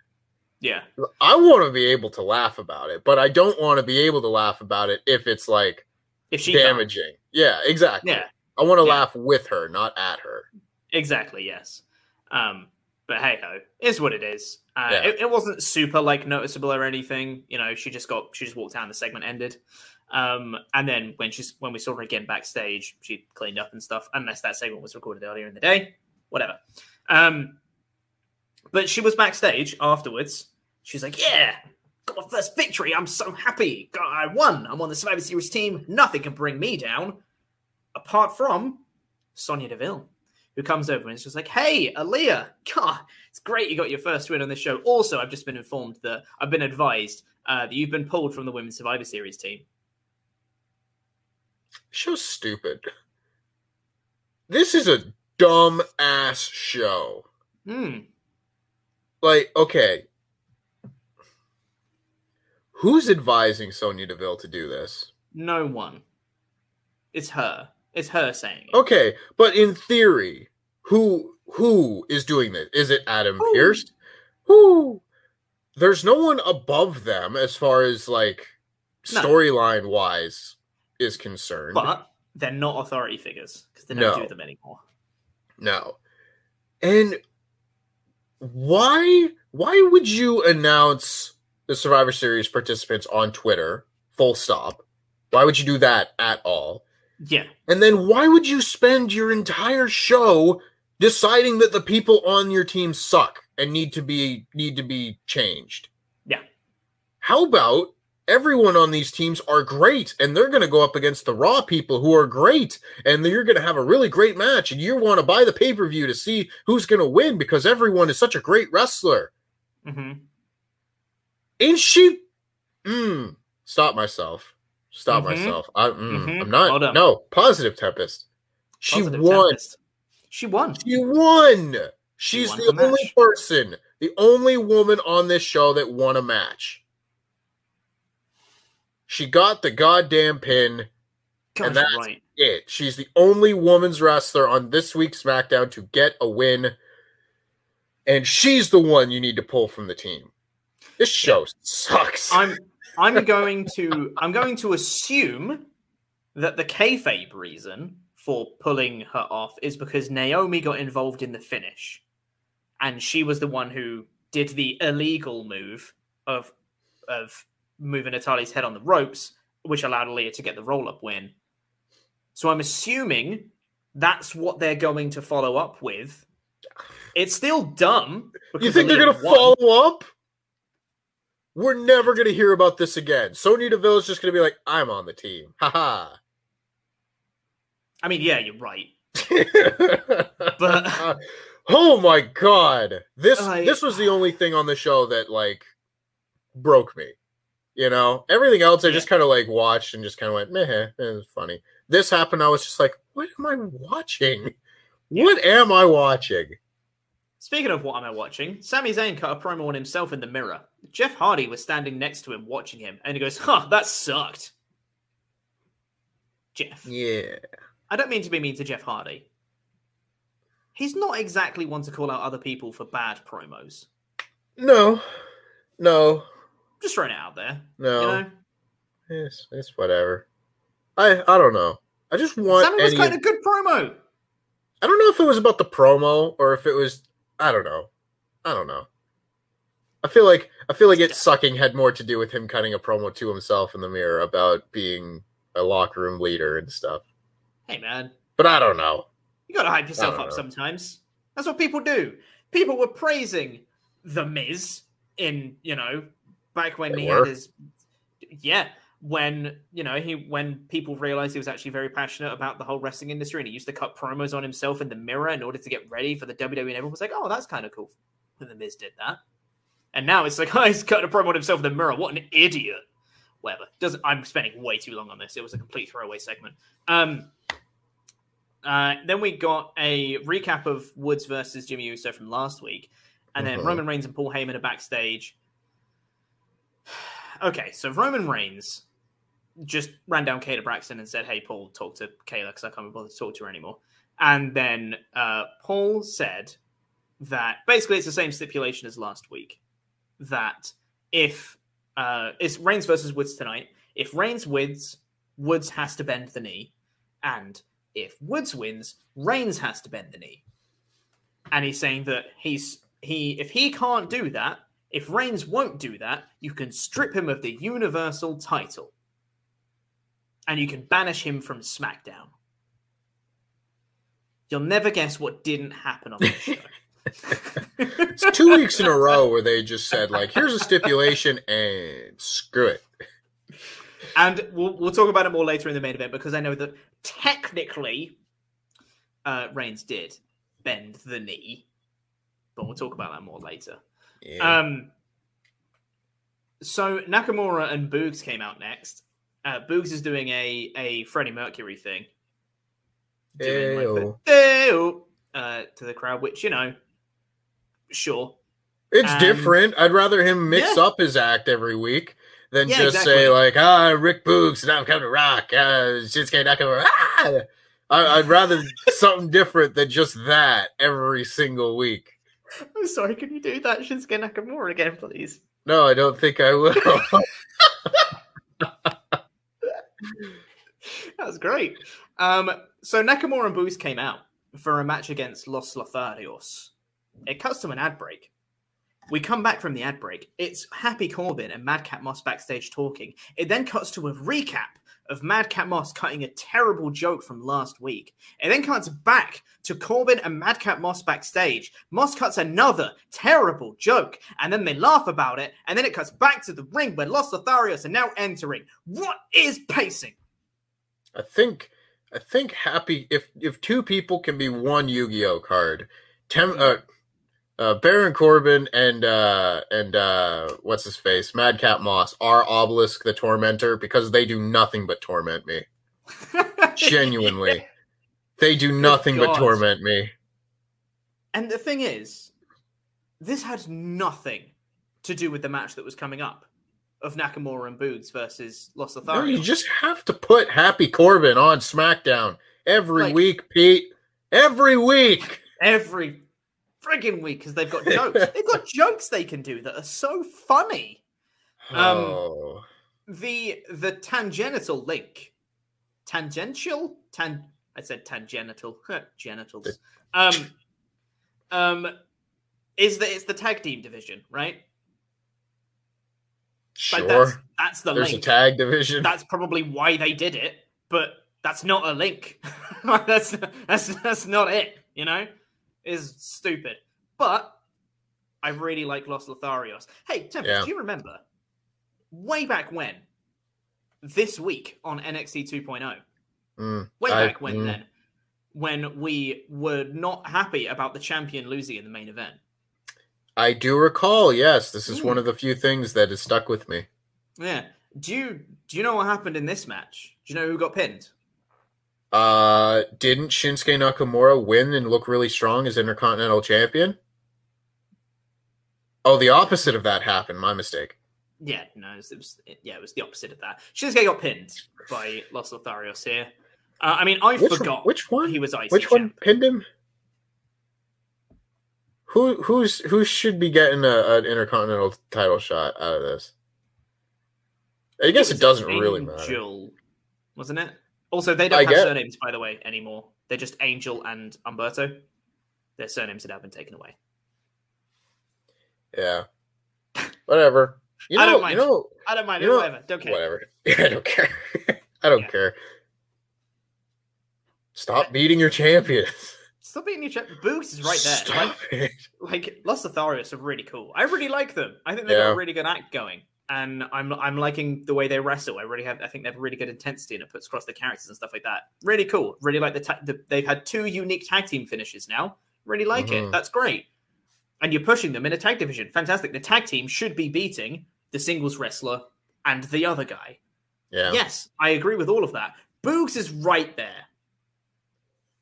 yeah, I want to be able to laugh about it, but I don't want to be able to laugh about it if it's like if she can't. damaging. Yeah, exactly. Yeah, I want to Yeah. laugh with her, not at her. exactly. Yes. Um, but hey ho, is what it is. Uh, Yeah. it, it wasn't super like noticeable or anything. You know, she just got she just walked out and the segment ended. Um, and then when she's when we saw her again backstage, she cleaned up and stuff. Unless that segment was recorded earlier in the day, whatever. Um, but she was backstage afterwards. She's like, "Yeah, got my first victory. I'm so happy. God, I won. I'm on the Survivor Series team. Nothing can bring me down, apart from Sonya Deville." Who comes over and is just like, "Hey, Aliyah, God, it's great you got your first win on this show. Also, I've just been informed that I've been advised uh, that you've been pulled from the Women's Survivor Series team. Show's stupid. This is a dumb ass show. Hmm. Like, okay. Who's advising Sonya Deville to do this? No one. It's her. It's her saying it. Okay, but in theory, who who is doing this? Is it Adam Who? Pearce? Who? There's no one above them as far as like No. storyline wise is concerned. But they're not authority figures because they don't No. do them anymore. No. And why why would you announce the Survivor Series participants on Twitter? Full stop. Why would you do that at all? Yeah. And then why would you spend your entire show deciding that the people on your team suck and need to be need to be changed? Yeah. How about everyone on these teams are great and they're going to go up against the raw people who are great and you're going to have a really great match and you want to buy the pay-per-view to see who's going to win because everyone is such a great wrestler. Mm hmm Ain't she mm, stop myself. Stop Mhm. myself. I, mm, Mhm. I'm not no positive tempest. She Positive won. Tempest. She won. She won. She's won the only person, the only woman on this show that won a match. She got the goddamn pin. Gosh, and that's right. it. She's the only woman's wrestler on this week's SmackDown to get a win. And she's the one you need to pull from the team. This show sucks. I'm I'm going to I'm going to assume that the kayfabe reason for pulling her off is because Naomi got involved in the finish, and she was the one who did the illegal move of of moving Natalya's head on the ropes, which allowed Aliyah to get the roll up win. So I'm assuming that's what they're going to follow up with. It's still dumb. you think they're going to follow up? We're never going to hear about this again. Sonya Deville is just going to be like, I'm on the team. Haha. I mean, yeah, you're right. But oh my god this Like- this was the only thing on the show that like broke me you know everything else i just kind of like watched and just kind of went meh it was funny this happened i was just like what am i watching What am I watching? Speaking of what am I watching, Sami Zayn cut a promo on himself in the mirror. Jeff Hardy was standing next to him watching him, and he goes, Huh, that sucked. Jeff. Yeah. I don't mean to be mean to Jeff Hardy. He's not exactly one to call out other people for bad promos. No. No. Just throwing it out there. No. You know? It's, it's whatever. I I don't know. I just want Sami was any kind of- of good promo. I don't know if it was about the promo or if it was I don't know. I don't know. I feel like I feel like it sucking had more to do with him cutting a promo to himself in the mirror about being a locker room leader and stuff. Hey man, But I don't know. you gotta hype yourself up know. sometimes. That's what people do. People were praising the Miz in, you know, back when They he were? had his Yeah. When, you know, he when people realized he was actually very passionate about the whole wrestling industry and he used to cut promos on himself in the mirror in order to get ready for the WWE and everyone was like, Oh, that's kind of cool. And the Miz did that. And now it's like, oh, he's cutting a promo on himself in the mirror. What an idiot. Whatever. Doesn't I'm spending way too long on this. It was a complete throwaway segment. Um uh, then we got a recap of Woods versus Jimmy Uso from last week, and then Mhm. Roman Reigns and Paul Heyman are backstage. Okay, so Roman Reigns just ran down Kayla Braxton and said, "Hey, Paul, talk to Kayla because I can't be bothered to talk to her anymore." And then uh, Paul said that basically it's the same stipulation as last week. That if uh, it's Reigns versus Woods tonight, if Reigns wins, Woods has to bend the knee, and if Woods wins, Reigns has to bend the knee. And he's saying that he's he if he can't do that, if Reigns won't do that, you can strip him of the Universal title. And you can banish him from SmackDown. You'll never guess what didn't happen on this show. It's two weeks in a row where they just said like, "Here's a stipulation," and screw it. And we'll we'll talk about it more later in the main event because I know that technically uh Reigns did bend the knee. But we'll talk about that more later. Yeah. Um so Nakamura and Boogs came out next. Uh Boogs is doing a a Freddie Mercury thing. Doing like the uh to the crowd, which you know, sure. It's And- different. I'd rather him mix Yeah. up his act every week than Yeah, just exactly. say like, "Ah, Rick Boogs, and I'm coming to rock." Uh, Shinsuke Nakamura. Ah! I, I'd rather something different than just that every single week. I'm sorry, can you do that Shinsuke Nakamura again, please? No, I don't think I will. That was great. Um, so Nakamura and Boogs came out for a match against Los Lotharios. It cuts to an ad break. We come back from the ad break. It's Happy Corbin and Madcap Moss backstage talking. It then cuts to a recap of Madcap Moss cutting a terrible joke from last week. It then cuts back to Corbin and Madcap Moss backstage. Moss cuts another terrible joke, and then they laugh about it, and then it cuts back to the ring where Los Lotharios are now entering. What is pacing? I think I think happy if if two people can be one Yu-Gi-Oh card, Tem uh, uh Baron Corbin and uh and uh what's his face Madcap Moss are Obelisk the Tormentor because they do nothing but torment me. Genuinely, they do nothing but torment me. And the thing is, this had nothing to do with the match that was coming up of Nakamura and Boogs versus Los No, Lotharios. you just have to put Happy Corbin on SmackDown every Like- week, Pete. Every week. every friggin' week because they've got jokes. they've got jokes they can do that are so funny. Um, oh. The the tangential link, tangential, tan. I said tangential, genitals. Um, um, is that it's the tag team division, right? Sure. Like that's that's the There's link. a tag division. That's probably why they did it, but that's not a link. that's that's that's not it. You know, is stupid. But I really like Los Lotharios. Hey, Tempest, Yeah. do you remember way back when? This week on NXT 2.0, Mm, way I- back when mm. then, when we were not happy about the champion losing in the main event. I do recall. Yes, this is Mm. one of the few things that has stuck with me. Yeah. Do you do you know what happened in this match? Do you know who got pinned? Uh, didn't Shinsuke Nakamura win and look really strong as Intercontinental Champion? Oh, the opposite of that happened. My mistake. Yeah, no, it was, it was yeah, it was the opposite of that. Shinsuke got pinned by Los Lotharios here. Uh, I mean, I Which- forgot which one? he was IC Which one pinned him? Who who's who should be getting a, an Intercontinental title shot out of this? I guess it, was doesn't really matter. Wasn't it? Also, they don't I have get- surnames, by the way, anymore. They're just Angel and Umberto. Their surnames had now been taken away. Yeah. Whatever. You know, I don't mind. You know, I don't mind you know- Whatever. Don't care. Whatever. I don't care. I don't Yeah. care. Stop beating your champions. Stop beating your champ. Boogs is right there. Stop Like, it. like Los Lotharios are really cool. I really like them. I think they've got a really good act going, and I'm I'm liking the way they wrestle. I really have. I think they have really good intensity, and it puts across the characters and stuff like that. Really cool. Really like the, ta- the they've had two unique tag team finishes now. Really like Mhm. it. That's great. And you're pushing them in a tag division. Fantastic. The tag team should be beating the singles wrestler and the other guy. Yeah. Yes, I agree with all of that. Boogs is right there.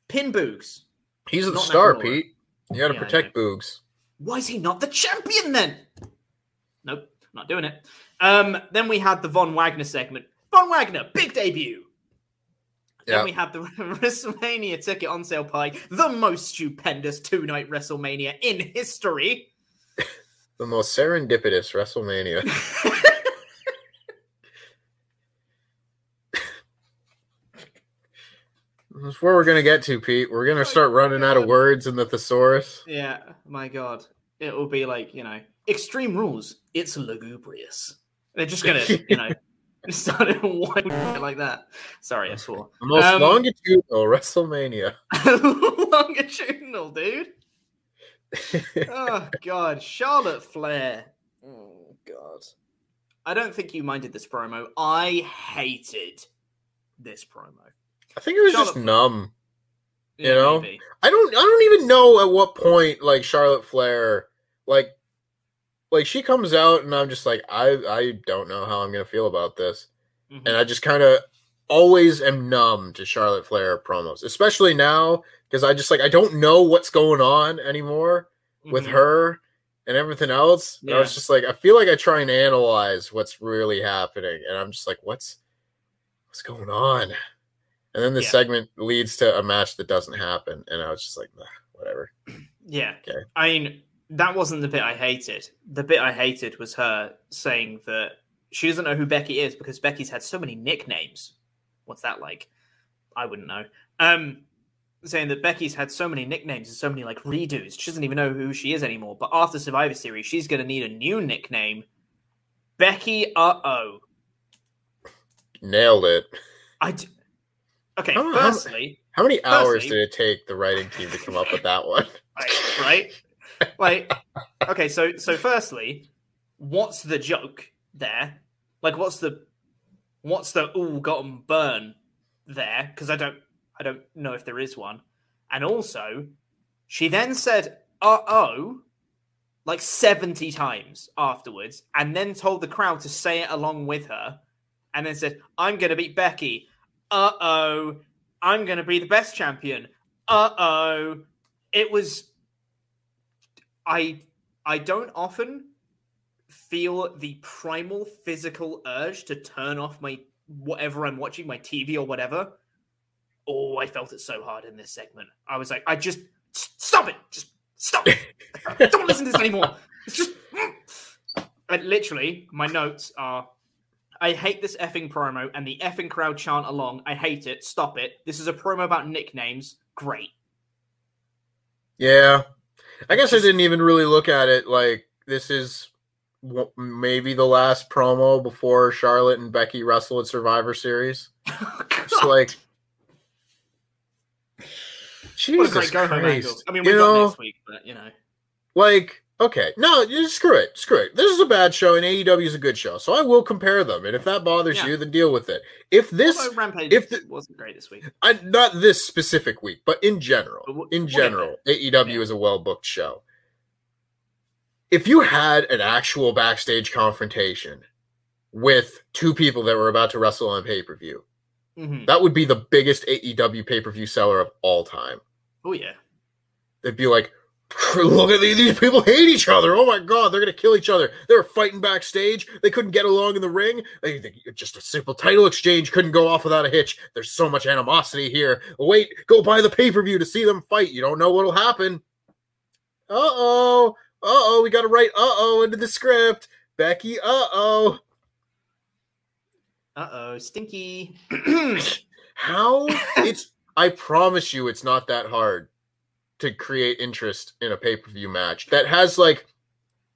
Pin Boogs. He's the star, Pete. You got to Yeah, protect Boogs. Why is he not the champion then? Nope, not doing it. Um, then we had the Von Wagner segment. Von Wagner, big debut. Then we had the WrestleMania ticket on sale pie, the most stupendous two night WrestleMania in history. The most serendipitous WrestleMania. That's where we're gonna get to, Pete. We're gonna start running out of words in the thesaurus. Yeah, my God. It will be like, you know, Extreme Rules, it's lugubrious. They're just gonna, you know, start it like that. Sorry, I swore. The most Um, longitudinal WrestleMania. longitudinal, dude. oh god, Charlotte Flair. Oh god. I don't think you minded this promo. I hated this promo. I think it was just Charlotte- numb. Yeah, You know? maybe. I don't I don't even know at what point like Charlotte Flair like like she comes out and I'm just like I I don't know how I'm gonna feel about this. Mhm. And I just kind of always am numb to Charlotte Flair promos, especially now because I just like I don't know what's going on anymore with Mhm. her and everything else. And I was just like I feel like I try and analyze what's really happening and I'm just like what's what's going on? And then the Yeah. segment leads to a match that doesn't happen and I was just like whatever. Yeah. Okay. I mean, that wasn't the bit I hated. The bit I hated was her saying that she doesn't know who Becky is because Becky's had so many nicknames. What's that like? I wouldn't know. Um, saying that Becky's had so many nicknames and so many like redos. She doesn't even know who she is anymore. But after Survivor Series, she's going to need a new nickname. Becky Uh Oh. Nailed it. I. D- okay, How- how- firstly, How many hours Firstly- did it take the writing team to come up with that one? right? right? Like, okay, so so firstly, what's the joke there? Like, what's the what's the all gotten burn there? Because I don't I don't know if there is one. And also, she then said "uh oh" like seventy times afterwards, and then told the crowd to say it along with her, and then said, "I'm going to beat Becky." Uh oh, I'm going to be the best champion. Uh oh, it was. I I don't often feel the primal physical urge to turn off my whatever I'm watching, my TV or whatever. Oh, I felt it so hard in this segment. I was like, I just stop it, just stop it. don't listen to this anymore. It's just. Mm. And literally, my notes are I hate this effing promo and the effing crowd chant along. I hate it. Stop it. This is a promo about nicknames. Great. Yeah. I guess I didn't even really look at it like this is maybe the last promo before Charlotte and Becky wrestle at Survivor Series. Oh, Just like what a Jesus great go home. Christ. I mean, we you got know, next week, but you know. like okay, no, screw it, screw it. This is a bad show, and AEW is a good show, so I will compare them. And if that bothers Yeah. you, then deal with it. If this, Although Rampage if the- wasn't great this week. I, not this specific week, but in general, But we'll- in we'll general, AEW is a well booked show. If you had an actual backstage confrontation with two people that were about to wrestle on pay per view, Mhm. That would be the biggest AEW pay per view seller of all time. Oh yeah. They'd be like, look at these, these people hate each other. Oh my god, they're gonna kill each other. They were fighting backstage. They couldn't get along in the ring. They, they- just a simple title exchange couldn't go off without a hitch. There's so much animosity here. Wait, go buy the pay per view to see them fight. You don't know what'll happen. Uh oh. Uh oh. We got to write uh oh into the script. Becky. Uh oh. Uh oh, stinky. How? it's. I promise you, it's not that hard to create interest in a pay per view match that has like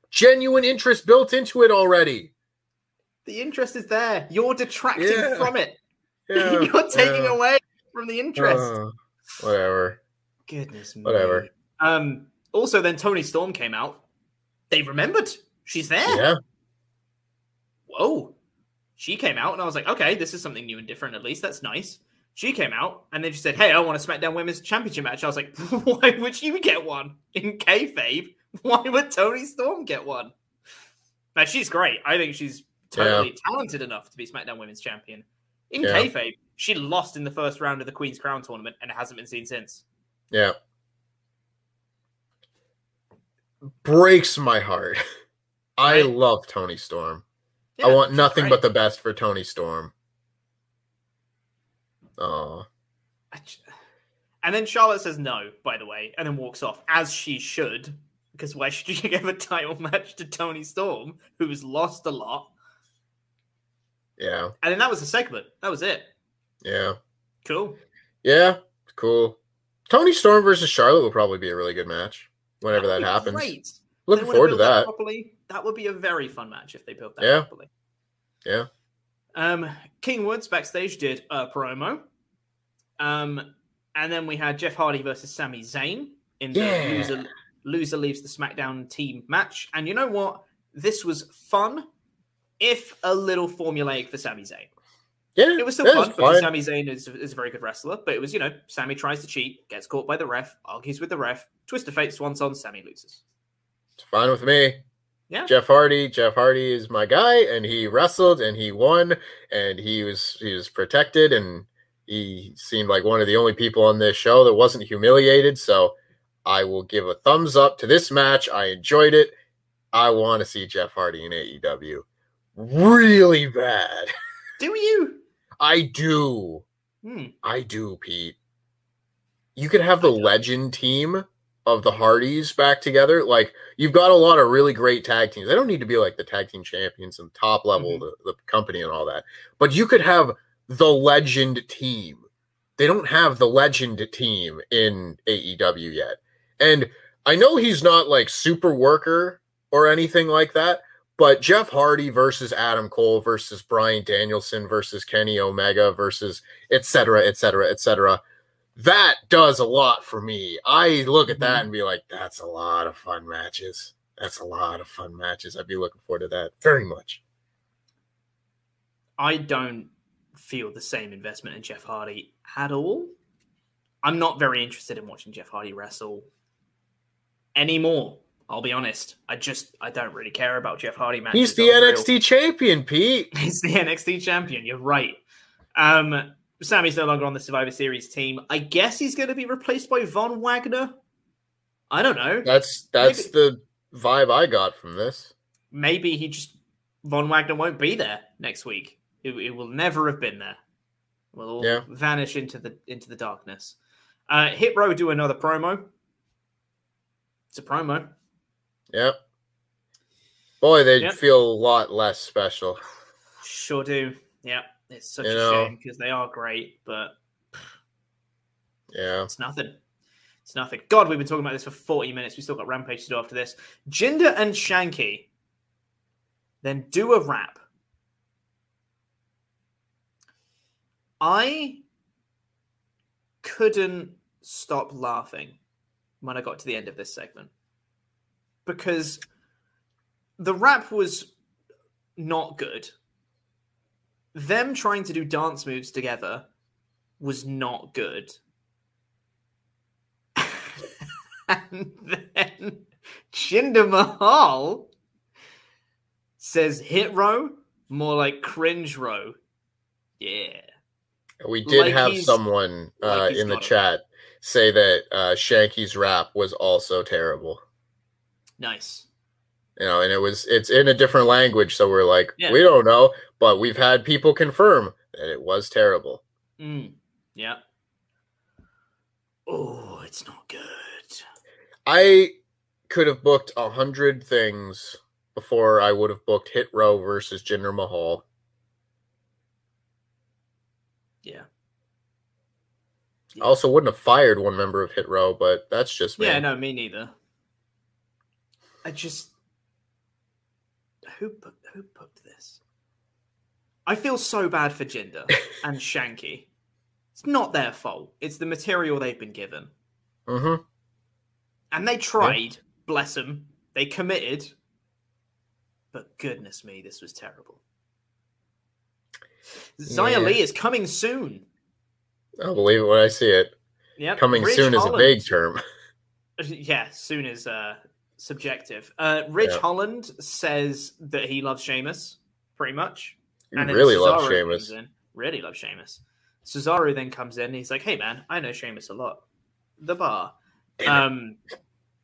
genuine interest built into it already. the interest is there. You're detracting Yeah. from it. Yeah, You're taking yeah. away from the interest. Uh, whatever. Goodness me. Whatever. Um. Also, then Toni Storm came out. They remembered. She's there. Yeah. Whoa. She came out, and I was like, okay, this is something new and different. At least that's nice. She came out, and then she said, "Hey, I want a SmackDown Women's Championship match." I was like, "Why would you get one in kayfabe? Why would Toni Storm get one?" Now she's great. I think she's totally talented enough to be SmackDown Women's Champion. In Yeah. kayfabe, she lost in the first round of the Queen's Crown tournament, and it hasn't been seen since. Yeah. Breaks my heart. I love Toni Storm. Yeah, I want nothing but the best for Toni Storm. Oh. And then Charlotte says no, by the way, and then walks off, as she should. Because why should you give a title match to Toni Storm, who's lost a lot? Yeah. And then that was the segment. That was it. Yeah. Cool. Yeah. Cool. Toni Storm versus Charlotte will probably be a really good match whenever that, be happens. Great. Looking forward to build that. Properly. That would be a very fun match if they built that Yeah. properly. Yeah. Um, King Woods backstage did a promo. Um, and then we had Jeff Hardy versus Sami Zayn in the Yeah. loser, loser leaves the SmackDown team match. And you know what? This was fun, if a little formulaic for Sami Zayn. Yeah. It was still yeah, fun because. Sami Zayn is, is a very good wrestler, but it was, you know, Sami tries to cheat, gets caught by the ref, argues with the ref, twist of fate, Swanton, Sami loses. It's fine with me. Yeah. Jeff Hardy. Jeff Hardy is my guy, and he wrestled and he won, and he was he was protected, and he seemed like one of the only people on this show that wasn't humiliated. So I will give a thumbs up to this match. I enjoyed it. I want to see Jeff Hardy in AEW really bad. Do you? I do. Hmm. I do, Pete. You could have the legend team of the Hardys back together. Like you've got a lot of really great tag teams. They don't need to be like the tag team champions and top level of the, the company and all that. But you could have the legend team. They don't have the legend team in AEW yet. And I know he's not like super worker or anything like that, but Jeff Hardy versus Adam Cole versus Bryan Danielson versus Kenny Omega versus et cetera, et cetera, et cetera. That does a lot for me. I look at that and be like, that's a lot of fun matches. That's a lot of fun matches. I'd be looking forward to that very much. I don't feel the same investment in Jeff Hardy at all. I'm not very interested in watching Jeff Hardy wrestle anymore. I'll be honest. I just I don't really care about Jeff Hardy matches. He's the on real- NXT champion, Pete. He's the NXT champion. You're right. Um, Sami's no longer on the Survivor Series team. I guess he's going to be replaced by Von Wagner. I don't know. That's that's the vibe I got from this. Maybe he just Von Wagner won't be there next week. It, it will never have been there. Will all Yeah. vanish into the into the darkness. Uh, Hit Row do another promo. It's a promo. Yep. Boy, they'd Yep. feel a lot less special. Sure do. Yeah, it's such You a know. shame because they are great, but Yeah. It's nothing. It's nothing. God, we've been talking about this for 40 minutes. We still got Rampage to do after this. Jinder and Shanky then do a rap. I couldn't stop laughing when I got to the end of this segment because the rap was not good. Them trying to do dance moves together was not good. and then Jinder Mahal says hit row, more like cringe row. Yeah. We did Like have someone uh, like in the got it. chat say that uh, Shanky's rap was also terrible. Nice. You know, and it was it's in a different language, so we're like, Yeah. we don't know, but we've had people confirm that it was terrible. Mm. Yeah. Oh, it's not good. I could have booked a hundred things before I would have booked Hit Row versus Jinder Mahal. Yeah. I also wouldn't have fired one member of Hit Row, but that's just me. Yeah, no, me neither. I just who booked, who booked this? I feel so bad for Jinder and Shanky. It's not their fault. It's the material they've been given, Mm-hmm. and they tried. Bless them. They committed, but goodness me, this was terrible. Xia Yeah. Lee is coming soon. I'll believe it when I see it. Yep. Coming Ridge soon is a Holland. vague term. Yeah, soon is uh, subjective. Uh, Rich Yeah. Holland says that he loves Sheamus, pretty much. You then really loves Sheamus. In, really loves Sheamus. Cesaro then comes in and he's like, hey man, I know Sheamus a lot. The bar. Um,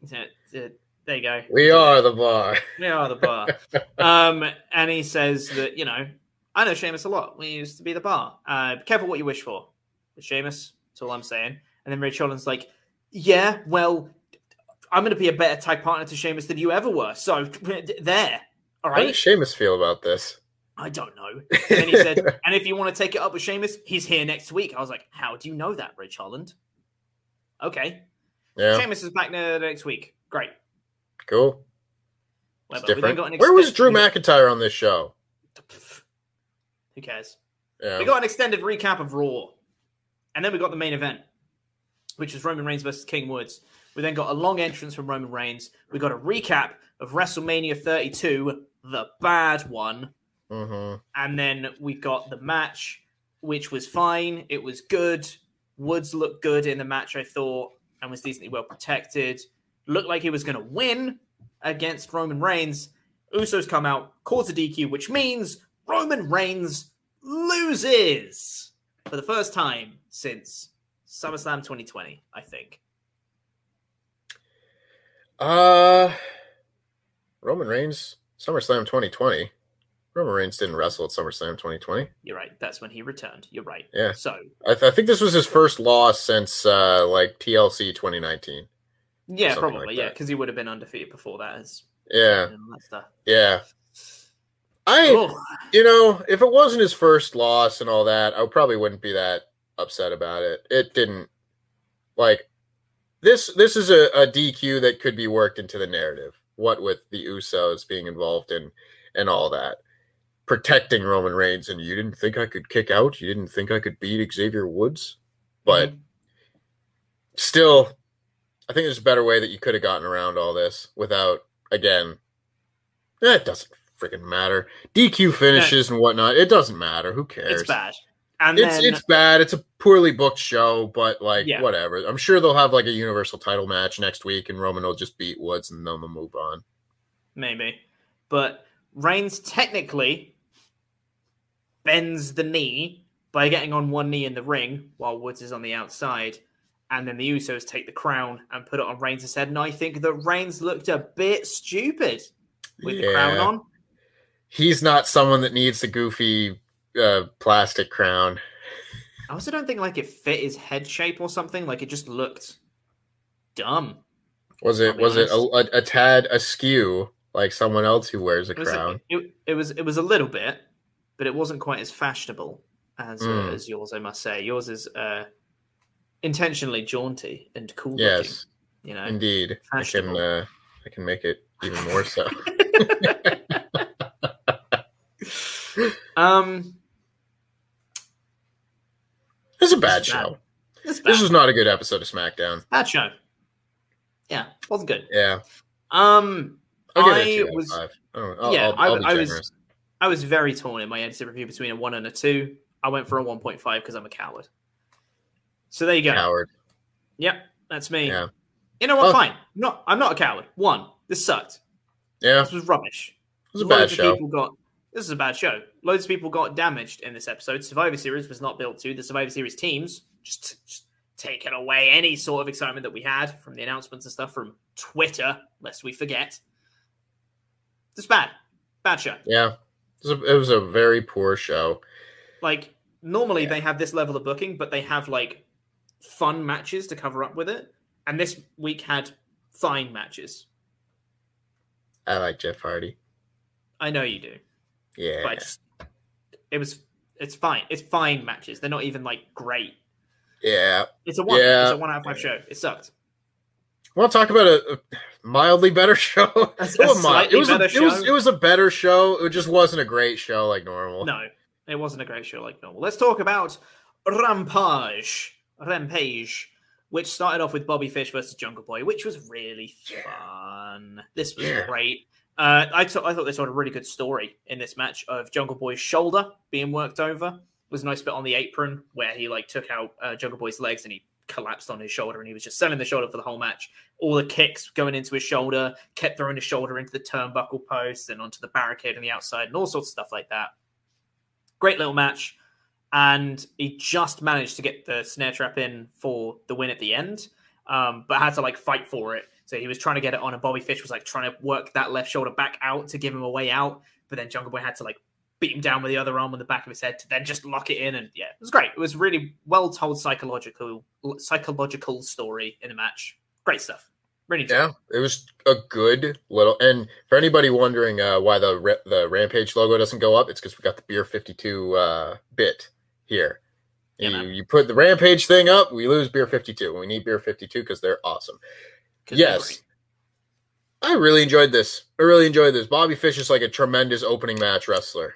yeah, there you go. We are the bar. We are the bar. um, and he says that, you know, I know Sheamus a lot. We used to be the bar. Uh, be careful what you wish for. Sheamus, that's all I'm saying. And then Ridge Holland's like, yeah, well, I'm going to be a better tag partner to Sheamus than you ever were. So there. All right. How does Sheamus feel about this? I don't know. And he said, and if you want to take it up with Sheamus, he's here next week. I was like, how do you know that, Ridge Holland? Okay. Yeah, Sheamus is back next week. Great. cool. Whatever. It's We then different. Where was Drew McIntyre on this show? Who cares? Yeah. We got an extended recap of Raw. And then we got the main event, which was Roman Reigns versus King Woods. We then got a long entrance from Roman Reigns. We got a recap of WrestleMania 32, the bad one. hmm And then we got the match, which was fine. It was good. Woods looked good in the match, I thought, and was decently well protected. Looked like he was going to win against Roman Reigns. Usos come out, cause a DQ, which means Roman Reigns loses for the first time since SummerSlam 2020, I think. Uh, Roman Reigns, SummerSlam 2020. Roman Reigns didn't wrestle at SummerSlam 2020. You're right. That's when he returned. You're right. Yeah. So, I, th- I think this was his first loss since uh, like TLC 2019. yeah, probably. like yeah, because he would have been undefeated before that. As Yeah, and all that stuff. yeah. I, you know, if it wasn't his first loss and all that, I probably wouldn't be that upset about it. It didn't like this. This is a, a DQ that could be worked into the narrative. What with the Usos being involved in and all that, protecting Roman Reigns, and you didn't think I could kick out. You didn't think I could beat Xavier Woods, but still, I think there's a better way that you could have gotten around all this without again. eh, It doesn't freaking matter. DQ finishes and whatnot. It doesn't matter. Who cares? It's bad. And It's then, it's bad. It's a poorly booked show, but like Yeah. whatever. I'm sure they'll have like a universal title match next week, and Roman will just beat Woods, and then they'll move on. maybe. But Reigns technically bends the knee by getting on one knee in the ring while Woods is on the outside. And then the Usos take the crown and put it on Reigns' head. And I think that Reigns looked a bit stupid with the crown on. He's not someone that needs the goofy uh, plastic crown. I also don't think like it fit his head shape or something. Like it just looked dumb. Was it was it a, a, a tad askew like someone else who wears a It crown? it, it was it was a little bit, but it wasn't quite as fashionable as uh, Mm. as yours. I must say, yours is uh, intentionally jaunty and cool. Yes, looking, you know. indeed. I can uh, I can make it even more so. Um, It's a bad It's bad. show. it's bad. This was not a good episode of SmackDown. bad show. Yeah, wasn't good. Yeah, Um, I'll give it a two out of was five. I don't know. I'll, yeah, I'll, I'll I, I was. I was very torn in my edited review between a one and a two. I went for a one point five because I'm a coward. So there you go. Coward. Yep, that's me. Yeah. You know what? Oh. Fine. I'm not I'm not a coward. One, this sucked. Yeah, This was rubbish. it was a bad show. people got this is a bad show. Loads of people got damaged in this episode. Survivor Series was not built to. The Survivor Series teams just, just taking away any sort of excitement that we had from the announcements and stuff from Twitter, lest we forget. It's bad. Bad show. Yeah. It was a, it was a very poor show. Like, normally they have this level of booking, but they have like fun matches to cover up with it. And this week had fine matches. I like Jeff Hardy. I know you do. Yeah. But just, it was it's fine. It's fine matches. They're not even like great. Yeah. It's a one. Yeah. It's a one out of five show. It sucked. Want to talk about a, a mildly better show? A- It wasn't mild. It was, a, better it was show? it was a better show. It just wasn't a great show like normal. No, it wasn't a great show like normal. Let's talk about Rampage. Rampage, which started off with Bobby Fish versus Jungle Boy, which was really fun. This was Yeah. great. Uh, I, thought I thought they told a really good story in this match of Jungle Boy's shoulder being worked over. It was a nice bit on the apron where he like took out uh, Jungle Boy's legs and he collapsed on his shoulder and he was just selling the shoulder for the whole match. All the kicks going into his shoulder, kept throwing his shoulder into the turnbuckle post and onto the barricade on the outside and all sorts of stuff like that. Great little match. And he just managed to get the snare trap in for the win at the end, um, but had to like fight for it. So he was trying to get it on, and Bobby Fish was like trying to work that left shoulder back out to give him a way out. But then Jungle Boy had to like beat him down with the other arm on the back of his head to then just lock it in. And yeah, it was great. It was really well told psychological psychological story in the match. Great stuff. Really Yeah, it. was a good little. And for anybody wondering uh, why the the Rampage logo doesn't go up, it's because we got the Beer Fifty Two uh, bit here. Yeah, you, you put the Rampage thing up, we lose Beer Fifty Two. We need Beer Fifty Two because they're awesome. Yes. I really enjoyed this. I really enjoyed this. Bobby Fish is like a tremendous opening match wrestler.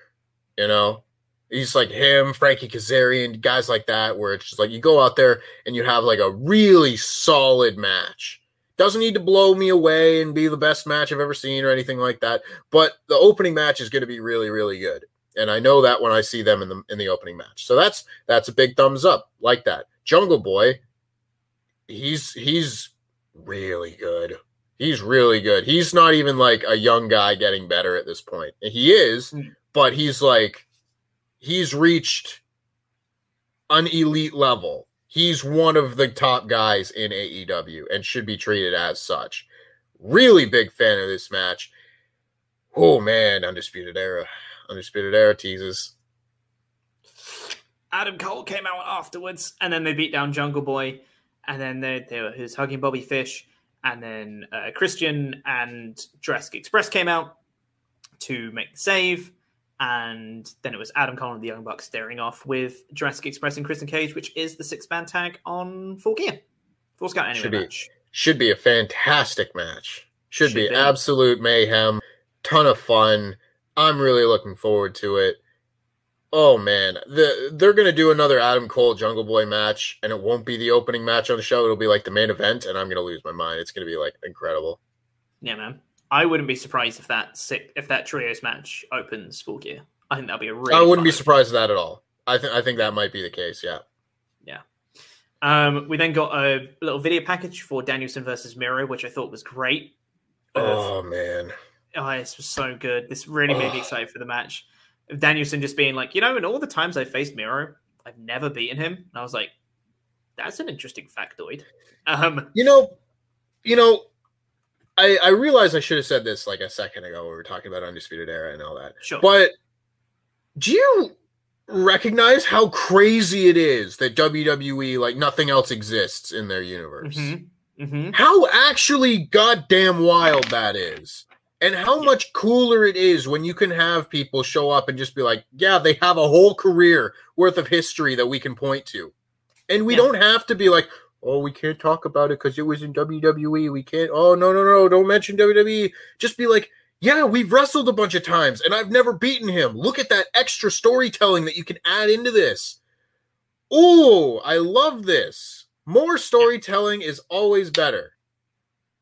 You know, he's like him, Frankie Kazarian, guys like that, where it's just like you go out there and you have like a really solid match. Doesn't need to blow me away and be the best match I've ever seen or anything like that. But the opening match is going to be really, really good. And I know that when I see them in the in the opening match. So that's that's a big thumbs up. Like that. Jungle Boy, he's he's really good. He's really good. He's not even like a young guy getting better at this point. He is, Mm. but he's like he's reached an elite level. He's one of the top guys in AEW and should be treated as such. Really big fan of this match. Oh man, Undisputed Era. Undisputed Era teases. Adam Cole came out afterwards, and then they beat down Jungle Boy, and then they, they were he was hugging Bobby Fish, and then uh, Christian and Jurassic Express came out to make the save, and then it was Adam Cole and the Young Bucks staring off with Jurassic Express and Christian Cage, which is the six man tag on Full Gear, Full Scout anyway Should be. match. Should be a fantastic match. Should, Should be, be. absolute mayhem. Ton of fun. I'm really looking forward to it. Oh man, the they're gonna do another Adam Cole Jungle Boy match, and it won't be the opening match on the show. It'll be like the main event, and I'm gonna lose my mind. It's gonna be like incredible. Yeah, man. I wouldn't be surprised if that sick, if that trios match opens Full Gear. I think that'd be a really. I wouldn't be surprised at that at all. I think I think that might be the case. Yeah. Yeah. Um, we then got a little video package for Danielson versus Miro, which I thought was great. Oh man. oh, this was so good. This really made me excited for the match. Of Danielson just being like, you know, in all the times I faced Miro, I've never beaten him. And I was like, that's an interesting factoid. Um, You know, you know, I I realize I should have said this like a second ago when we were talking about Undisputed Era and all that. sure. But do you recognize how crazy it is that WWE like nothing else exists in their universe? Mhm. Mhm. How actually goddamn wild that is. And how much cooler it is when you can have people show up and just be like, yeah, they have a whole career worth of history that we can point to. And we Yeah. don't have to be like, oh, we can't talk about it because it was in WWE. We can't, oh, no, no, no, don't mention WWE. Just be like, yeah, we've wrestled a bunch of times and I've never beaten him. Look at that extra storytelling that you can add into this. Oh, I love this. More storytelling is always better.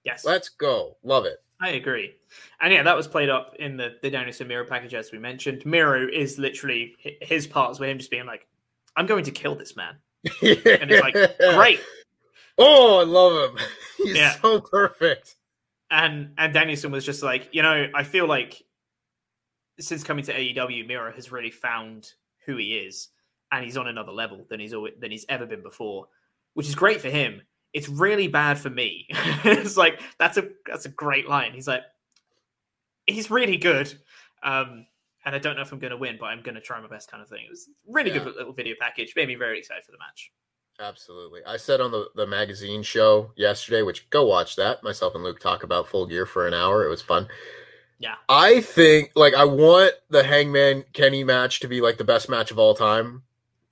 yes. Let's go. Love it. I agree. And yeah, that was played up in the, the Danielson Miro package, as we mentioned. Miro is literally his parts with him just being like, I'm going to kill this man. And it's like, great. Oh, I love him. He's Yeah. so perfect. and and Danielson was just like, you know, I feel like since coming to AEW, Miro has really found who he is, and he's on another level than he's always, than he's ever been before, which is great for him. It's really bad for me. it's like that's a that's a great line. He's like, he's really good, um, and I don't know if I'm going to win, but I'm going to try my best, kind of thing. It was really Yeah. good little video package. Made me very excited for the match. Absolutely. I said on the, the magazine show yesterday, which go watch that. Myself and Luke talk about Full Gear for an hour. It was fun. Yeah. I think like I want the Hangman Kenny match to be like the best match of all time.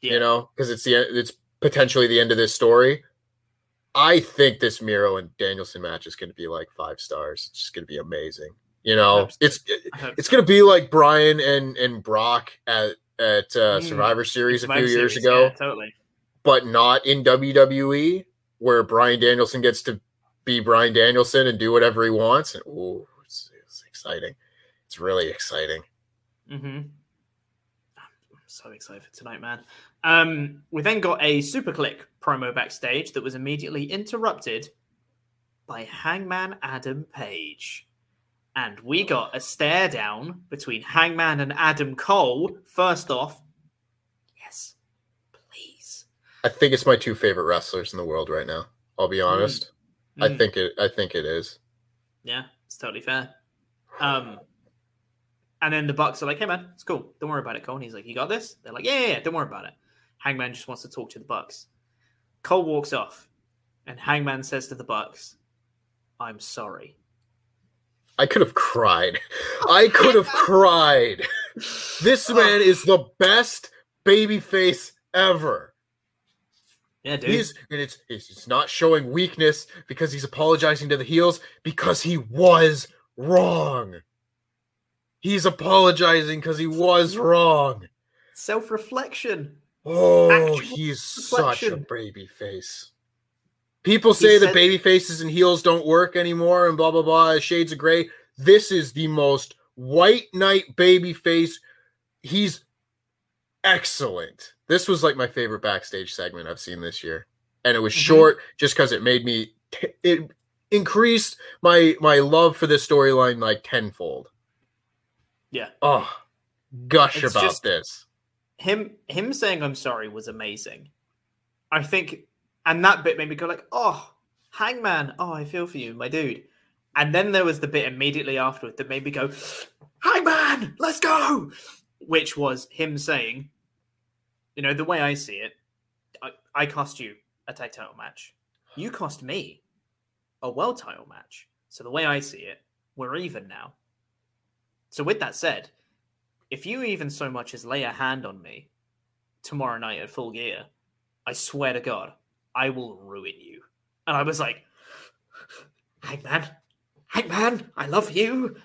Yeah. You know, because it's the it's potentially the end of this story. I think this Miro and Danielson match is going to be like five stars. It's just going to be amazing. You know, it's I it's going to be like Bryan and and Brock at at uh, Mm. Survivor Series a few years Series, ago yeah, totally. but not in WWE, where Bryan Danielson gets to be Bryan Danielson and do whatever he wants. And ooh, it's, it's exciting. It's really exciting. Mm-hmm. I'm so excited for tonight, man. Um, we then got a Super Kliq promo backstage that was immediately interrupted by Hangman Adam Page. And we got a stare down between Hangman and Adam Cole. First off, yes, please. I think it's my two favorite wrestlers in the world right now. I'll be honest. I Mm. think it. I think it is. Yeah, it's totally fair. Um, and then the Bucks are like, "Hey man, it's cool. Don't worry about it, Cole." And he's like, "You got this." They're like, "Yeah, yeah, yeah, don't worry about it." Hangman just wants to talk to the Bucks. Cole walks off, and Hangman says to the Bucks, "I'm sorry." I could have cried. I could have cried. This oh. man is the best babyface ever. Yeah, dude. He's and it's it's not showing weakness because he's apologizing to the heels because he was wrong. He's apologizing because he was wrong. Self-reflection. Oh, Actual he's such a reflection. baby face. People say that baby faces and heels don't work anymore and blah blah blah, shades of gray. This is the most white knight baby face. He's excellent. This was like my favorite backstage segment I've seen this year. And it was Mhm. short just because it made me it increased my my love for this storyline like tenfold. Yeah. Oh, gush It's about just- this. him him saying I'm sorry was amazing. I think, and that bit made me go like, "Oh, Hangman, oh, I feel for you, my dude." And then there was the bit immediately afterward that made me go, "Hangman, let's go," which was him saying, "You know, the way I see it, I, I cost you a tag title match. You cost me a world title match. So the way I see it, we're even now. So with that said." if you even so much as lay a hand on me tomorrow night at full gear, I swear to God, I will ruin you. And I was like, Hangman, Hangman, I love you.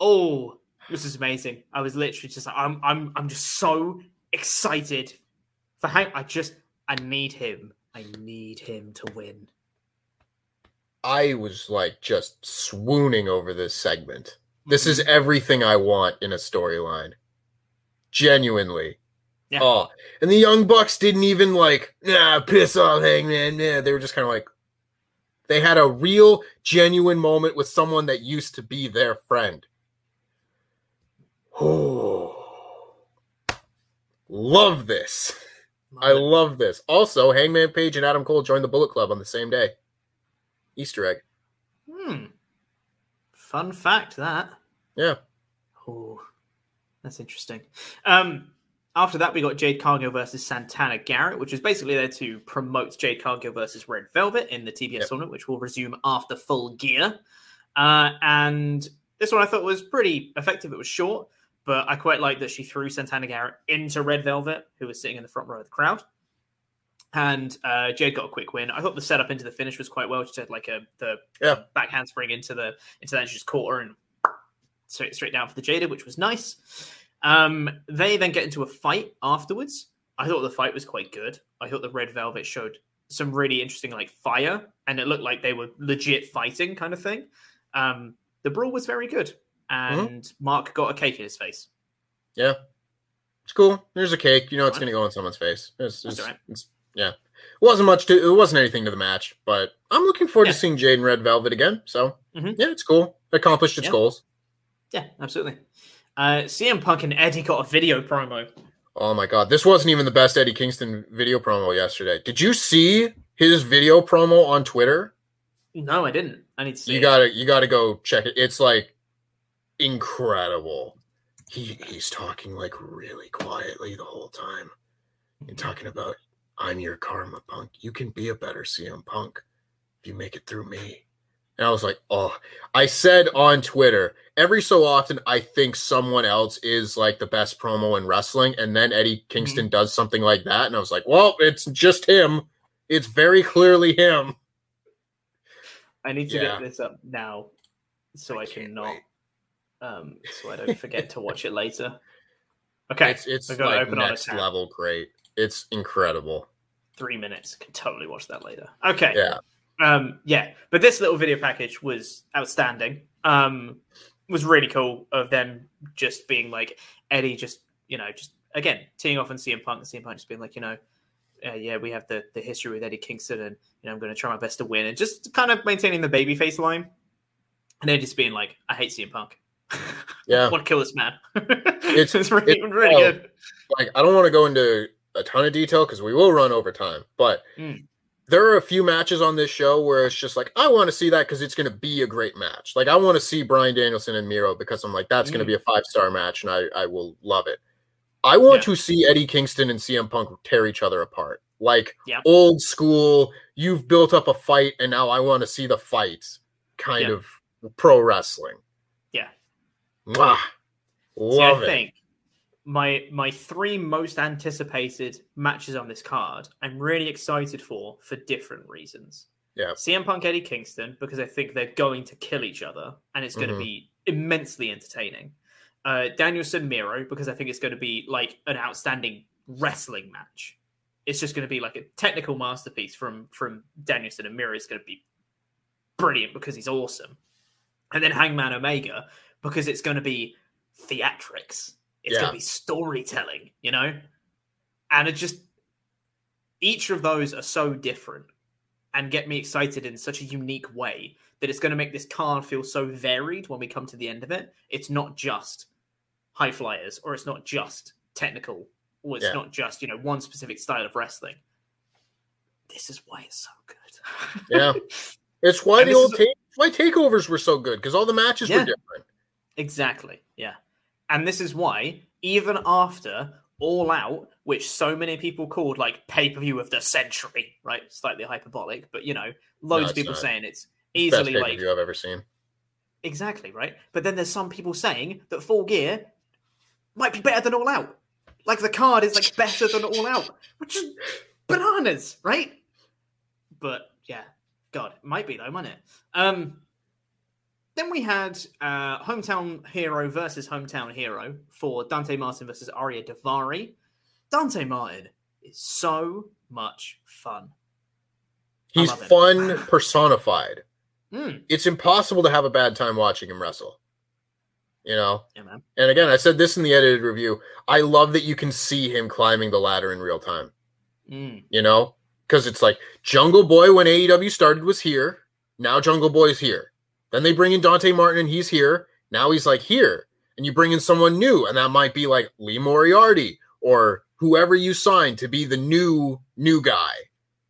Oh, this is amazing. I was literally just like, I'm, I'm, I'm just so excited for Hank. I just, I need him. I need him to win. I was like just swooning over this segment. This is mm-hmm. everything I want in a storyline. Genuinely. Yeah. Oh, and the Young Bucks didn't even like, nah, piss off, Hangman. Nah, they were just kind of like, they had a real, genuine moment with someone that used to be their friend. Oh, love this. I love this. Also, Hangman Page and Adam Cole joined the Bullet Club on the same day. Easter egg. Hmm. Fun fact that. Yeah. Oh, that's interesting. Um, after that, we got Jade Cargill versus Santana Garrett, which is basically there to promote Jade Cargill versus Red Velvet in the TBS Yep. tournament, which will resume after full gear. Uh, and this one I thought was pretty effective. It was short, but I quite like that she threw Santana Garrett into Red Velvet, who was sitting in the front row of the crowd. And uh, Jade got a quick win. I thought the setup into the finish was quite well. She had like a the Yeah. back handspring into the into that. And she just caught her and straight straight down for the Jaded, which was nice. Um, they then get into a fight afterwards. I thought the fight was quite good. I thought the Red Velvet showed some really interesting like fire, and it looked like they were legit fighting kind of thing. Um, the brawl was very good, and Mark got a cake in his face. Yeah. It's cool. There's a cake. You know it's going to go on someone's face. It's, it's, alright. it's- yeah. It wasn't much to, it wasn't anything to the match, but I'm looking forward Yeah. to seeing Jade and Red Velvet again. So, Mhm. yeah, it's cool. Accomplished its Yeah. goals. Yeah, absolutely. Uh, CM Punk and Eddie got a video promo. Oh my god, this wasn't even the best Eddie Kingston video promo yesterday. Did you see his video promo on Twitter? No, I didn't. I need to see. You it. gotta you gotta go check it. It's like incredible. He he's talking like really quietly the whole time. And talking about I'm your karma punk. You can be a better CM Punk if you make it through me. And I was like, oh, I said on Twitter, every so often I think someone else is like the best promo in wrestling, and then Eddie Kingston does something like that, and I was like, well, it's just him. It's very clearly him. I need to Yeah. get this up now so I, can can't um, so I don't forget to watch it later. Okay, It's it's like next level great. It's incredible. Three minutes. Can totally watch that later. Okay. Yeah. Um, yeah, but this little video package was outstanding. Um, was really cool of them just being like Eddie, just you know, just again teeing off on CM Punk and CM Punk just being like, you know, uh, yeah, we have the the history with Eddie Kingston, and you know, I'm going to try my best to win, and just kind of maintaining the babyface line, and then just being like, I hate CM Punk. Yeah. I want to kill this man. It's- it's, really, it's- really oh, good. Like I don't want to go into a ton of detail because we will run over time, but Mm. There are a few matches on this show where it's just like I want to see that because it's going to be a great match. Like I want to see Bryan Danielson and Miro because I'm like that's going to Mm. be a five star match and I I will love it. I want Yeah. to see Eddie Kingston and CM Punk tear each other apart, like Yeah. old school. You've built up a fight and now I want to see the fight kind Yeah. of pro wrestling. Yeah. Mwah. See, Love I it. think my my three most anticipated matches on this card, I'm really excited for for different reasons. Yeah. CM Punk Eddie Kingston because I think they're going to kill each other and it's going to Mhm. be immensely entertaining. Uh, Danielson Miro because I think it's going to be like an outstanding wrestling match. It's just going to be like a technical masterpiece from from Danielson and Miro. is going to be brilliant because he's awesome. And then Hangman Omega because it's going to be theatrics. It's Yeah. going to be storytelling, you know? And it just, each of those are so different and get me excited in such a unique way that it's going to make this card feel so varied when we come to the end of it. It's not just high flyers or it's not just technical or it's Yeah. not just, you know, one specific style of wrestling. This is why it's so good. Yeah. It's why And the old is- take, why takeovers were so good because all the matches Yeah. were different. Exactly. Yeah. And this is why, even after All Out, which so many people called like pay per view of the century, right? Slightly hyperbolic, but you know, loads it's of people not. saying it's Best easily pay per like view I've ever seen. exactly right. But then there's some people saying that Full Gear might be better than All Out. Like the card is like better than All Out, which is bananas, right? But yeah, God, it might be though, might it? Um, then we had uh, Hometown Hero versus Hometown Hero for Dante Martin versus Ariya Daivari. Dante Martin is so much fun. He's fun personified. Mm, It's impossible to have a bad time watching him wrestle. You know? yeah, man. And again, I said this in the edited review. I love that you can see him climbing the ladder in real time. Mm, You know? Because it's like Jungle Boy when AEW started was here. Now Jungle Boy's here. Then they bring in Dante Martin and he's here. Now he's like here. And you bring in someone new, and that might be like Lee Moriarty or whoever you sign to be the new new guy.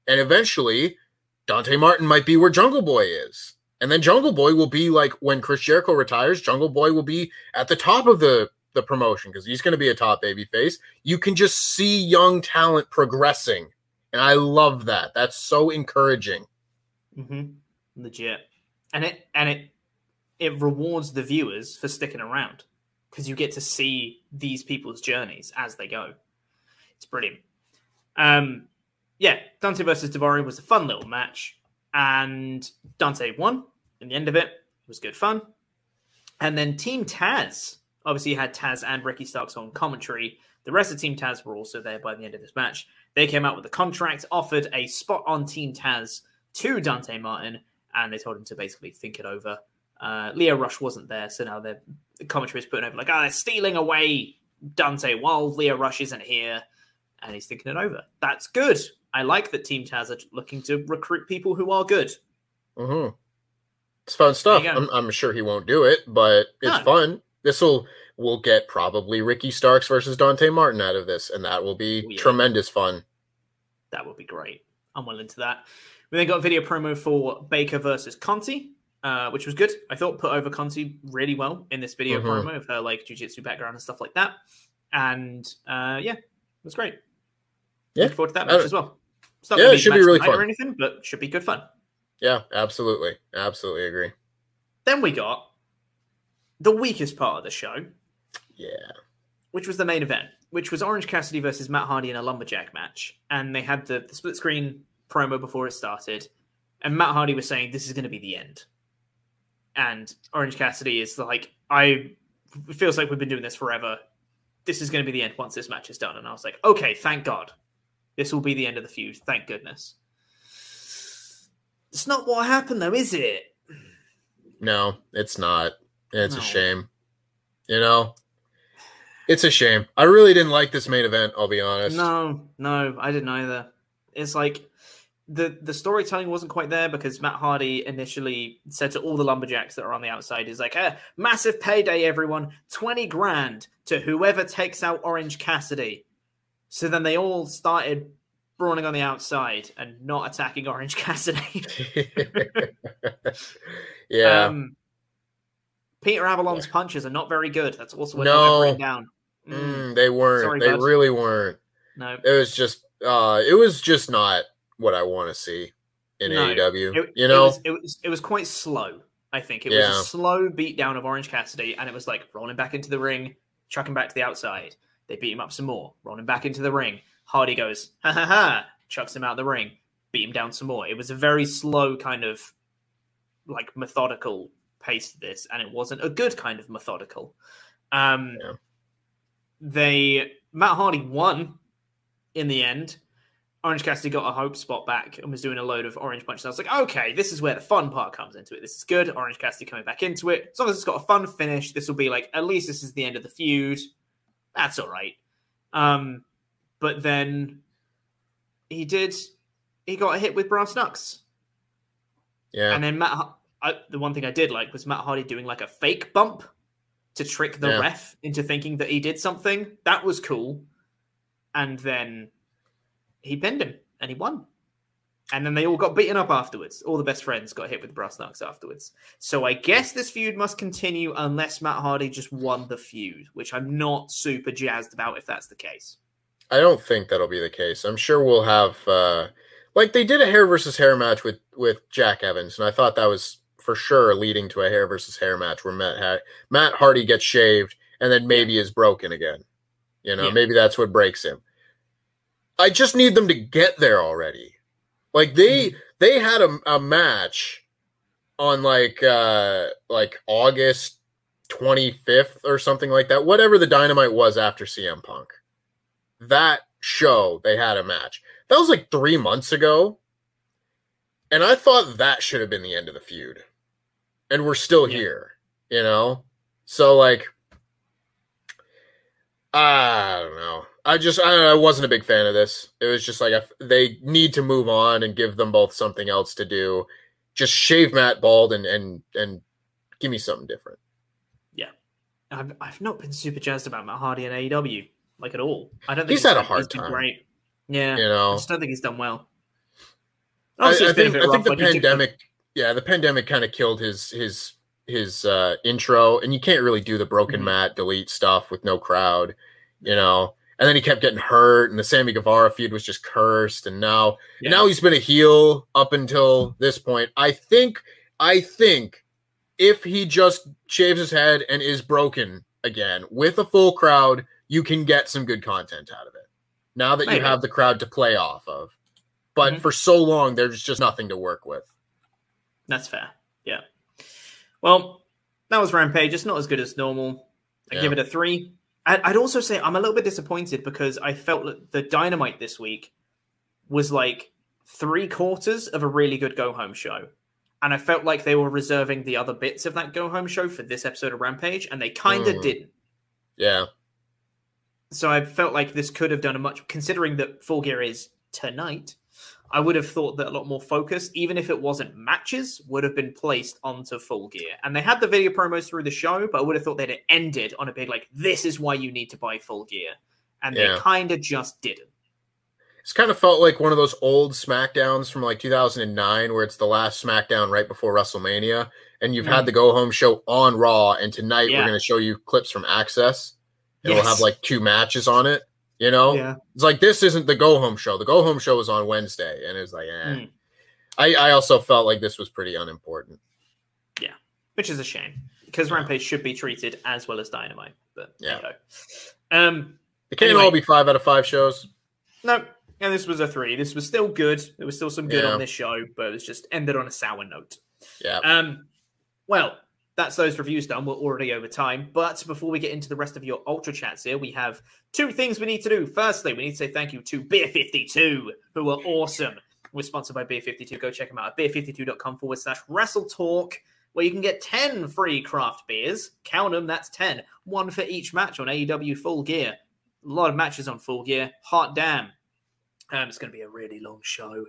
And eventually, Dante Martin might be where Jungle Boy is. And then Jungle Boy will be like when Chris Jericho retires, Jungle Boy will be at the top of the the promotion because he's going to be a top baby face. You can just see young talent progressing. And I love that. That's so encouraging. hmm Legit, and it and it it rewards the viewers for sticking around because you get to see these people's journeys as they go. It's brilliant. Um, yeah, Dante versus Daivari was a fun little match, and Dante won. In the end of it, it was good fun. And then Team Taz, obviously, had Taz and Ricky Starks on commentary. The rest of Team Taz were also there by the end of this match. They came out with a contract, offered a spot on Team Taz to Dante Martin, and they told him to basically think it over. Uh, Lio Rush wasn't there, so now the commentary is putting over like, ah, they're stealing away Dante while Lio Rush isn't here, and he's thinking it over. That's good. I like that Team Taz are looking to recruit people who are good. hmm It's fun stuff. There you go. I'm, I'm sure he won't do it, but it's No. fun. This will we'll get probably Ricky Starks versus Dante Martin out of this, and that will be Oh, yeah. tremendous fun. That would be great. I'm well into that. We then got a video promo for Baker versus Conti, uh, which was good. I thought put over Conti really well in this video Mhm. promo of her like jiu-jitsu background and stuff like that. And uh, yeah, it was great. Yeah. Looking forward to that match as well. It's not Yeah, it should be really fun. or anything, but should be good fun. Yeah, absolutely, absolutely agree. Then we got the weakest part of the show, Yeah, which was the main event, which was Orange Cassidy versus Matt Hardy in a lumberjack match. And they had the, the split screen promo before it started. And Matt Hardy was saying, This is going to be the end. And Orange Cassidy is like, I it feels like we've been doing this forever. This is going to be the end once this match is done. And I was like, Okay, thank God. This will be the end of the feud. Thank goodness. It's not what happened, though, is it? no, it's not. It's No. a shame. You know, it's a shame. I really didn't like this main event. I'll be honest. No, no, I didn't either. It's like the the storytelling wasn't quite there because Matt Hardy initially said to all the lumberjacks that are on the outside, "Is like, eh, massive payday, everyone, twenty grand to whoever takes out Orange Cassidy." So then they all started brawling on the outside and not attacking Orange Cassidy. yeah. Um, Peter Avalon's punches are not very good. That's also what No. I've down. Mm, Mm, they weren't. Sorry, they bud. really weren't. no, It was just. uh It was just not what I want to see in No. AEW. It, you know. it was, it was it was quite slow. I think it was a slow beatdown of Orange Cassidy, and it was like rolling back into the ring, chucking back to the outside. They beat him up some more, rolling back into the ring. Hardy goes ha ha ha, chucks him out the ring, beat him down some more. It was a very slow kind of like methodical pace to this, and it wasn't a good kind of methodical. Um, Yeah. They Matt Hardy won in the end. Orange Cassidy got a hope spot back and was doing a load of orange punches. I was like, okay, this is where the fun part comes into it. This is good. Orange Cassidy coming back into it. As long as it's got a fun finish, this will be like, at least this is the end of the feud. That's all right. Um, but then he did, he got a hit with brass knucks. yeah. And then Matt, I, the one thing I did like was Matt Hardy doing like a fake bump to trick the Yeah. ref into thinking that he did something. That was cool. And then he pinned him and he won. And then they all got beaten up afterwards. All the best friends got hit with brass knucks afterwards. So I guess this feud must continue unless Matt Hardy just won the feud, which I'm not super jazzed about if that's the case. I don't think that'll be the case. I'm sure we'll have uh like they did a hair versus hair match with with Jack Evans, and I thought that was for sure leading to a hair versus hair match where Matt ha- Matt Hardy gets shaved and then maybe is broken again. You know, Yeah. maybe that's what breaks him. I just need them to get there already. Like they they had a, a match on like uh like August 25th or something like that. Whatever the dynamite was after CM Punk that show they had a match. That was like three months ago. And I thought that should have been the end of the feud. And we're still Yeah. here, you know? So like I don't know. I just I, I wasn't a big fan of this. It was just like I f they need to move on and give them both something else to do. Just shave Matt bald and and and give me something different. Yeah, I've, I've not been super jazzed about Matt Hardy and AEW, like at all. I don't think He's had a hard time. Great. Yeah. You I know? just don't think he's done well. I, I a think, I think the like, pandemic, yeah, the pandemic kind of killed his his his uh, intro, and you can't really do the broken Mhm. mat delete stuff with no crowd, you know. And then he kept getting hurt, and the Sammy Guevara feud was just cursed. And now, Yeah. now he's been a heel up until this point. I think, I think, if he just shaves his head and is broken again with a full crowd, you can get some good content out of it. Now that you have the crowd to play off of, but Mhm. for so long, there's just nothing to work with. That's fair. Yeah. Well, that was Rampage. It's not as good as normal. I Yeah. give it a three. I'd also say I'm a little bit disappointed because I felt that the Dynamite this week was like three quarters of a really good go home show. And I felt like they were reserving the other bits of that go home show for this episode of Rampage, and they kind of Mm. didn't. Yeah. So I felt like this could have done a much, considering that Full Gear is tonight. I would have thought that a lot more focus, even if it wasn't matches, would have been placed onto Full Gear. And they had the video promos through the show, but I would have thought they'd have ended on a big like, "This is why you need to buy Full Gear," and Yeah. they kind of just didn't. It's kind of felt like one of those old SmackDowns from like 2009, where it's the last SmackDown right before WrestleMania, and you've had Mm. the go home show on Raw, and tonight Yeah. we're going to show you clips from Access, and we'll have like two matches on it. You know, Yeah. it's like this isn't the go home show. The go home show was on Wednesday, and it's like, eh. Mm. I, I also felt like this was pretty unimportant. Yeah, which is a shame because Rampage should be treated as well as Dynamite. But Yeah. yeah, um, It can't Anyway. all be five out of five shows. no, and this was a three. This was still good. There was still some good Yeah. on this show, but it was just ended on a sour note. Yeah. Um, well, that's those reviews done. We're already over time. But before we get into the rest of your Ultra Chats here, we have two things we need to do. Firstly, we need to say thank you to Beer52, who are awesome. We're sponsored by Beer52. Go check them out at beer52.com forward slash wrestle talk, where you can get 10 free craft beers. Count them, that's 10. One for each match on AEW Full Gear. A lot of matches on Full Gear. Hot damn. Um, it's going to be a really long show.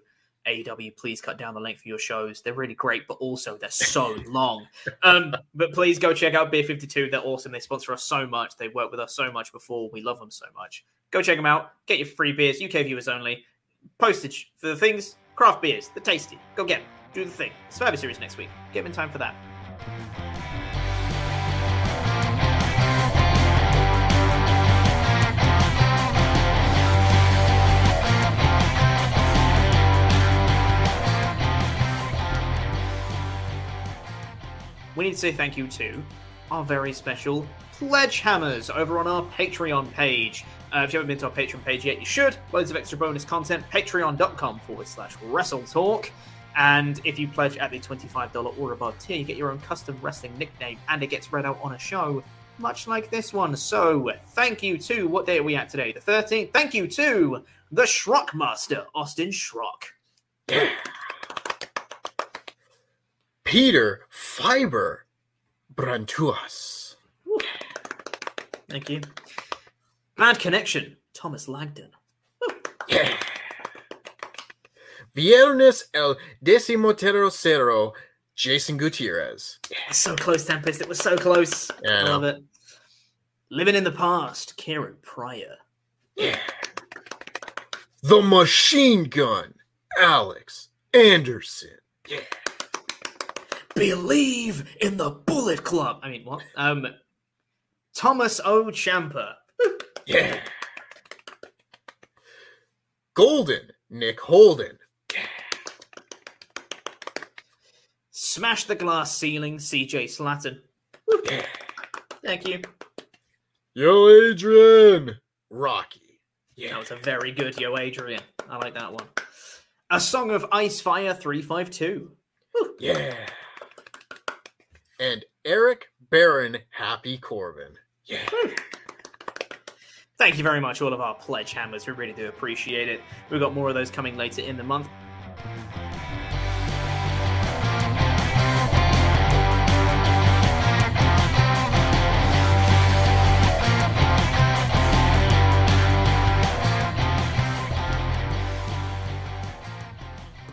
AEW, please cut down the length of your shows. They're really great, but also they're so long. Um, but please go check out Beer 52. They're awesome. They sponsor us so much. They've worked with us so much before. We love them so much. Go check them out. Get your free beers, UK viewers only. Postage for the things, craft beers, the tasty. Go get them. Do the thing. Survivor Series next week. Get them in time for that. We need to say thank you to our very special pledge hammers over on our Patreon page. Uh, if you haven't been to our Patreon page yet, you should. Loads of extra bonus content. Patreon.com forward slash wrestle talk. And if you pledge at the $25 or above tier, you get your own custom wrestling nickname and it gets read out on a show, much like this one. So thank you to, what day are we at today? The 13th. Thank you to the Schrock Master, Austin Schrock. Peter Fiber Brantuas. Thank you. Bad Connection, Thomas Langdon. Yeah. Viernes el décimo tercero, Jason Gutierrez. Yeah, So close, Tempest. It was so close. Yeah, I I love it. Living in the past, Kieran Pryor. Yeah. The Machine Gun, Alex Anderson. Believe in the Bullet Club. I mean, what? Um, Thomas O. Champa. Yeah. Golden, Nick Holden. Smash the glass ceiling, CJ Slatton. Thank you. Yo, Adrian. Rocky. Yeah. That was a very good Yo Adrian. I like that one. A Song of Ice Fire 352. Yeah. And Eric Baron Happy Corbin. Yeah. Thank you very much, all of our pledge hammers. We really do appreciate it. We've got more of those coming later in the month.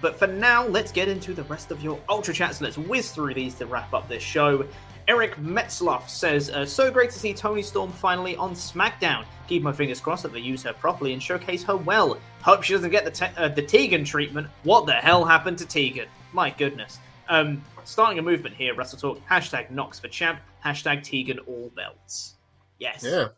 But for now, let's get into the rest of your Ultra Chats. Let's whiz through these to wrap up this show. Eric Metzloff says, uh, So great to see Toni Storm finally on SmackDown. Keep my fingers crossed that they use her properly and showcase her well. Hope she doesn't get the, te- uh, the Tegan treatment. What the hell happened to Tegan? My goodness. Um, starting a movement here, Wrestle Talk. Hashtag Nox for champ. Hashtag Tegan all belts. Yes. Yeah.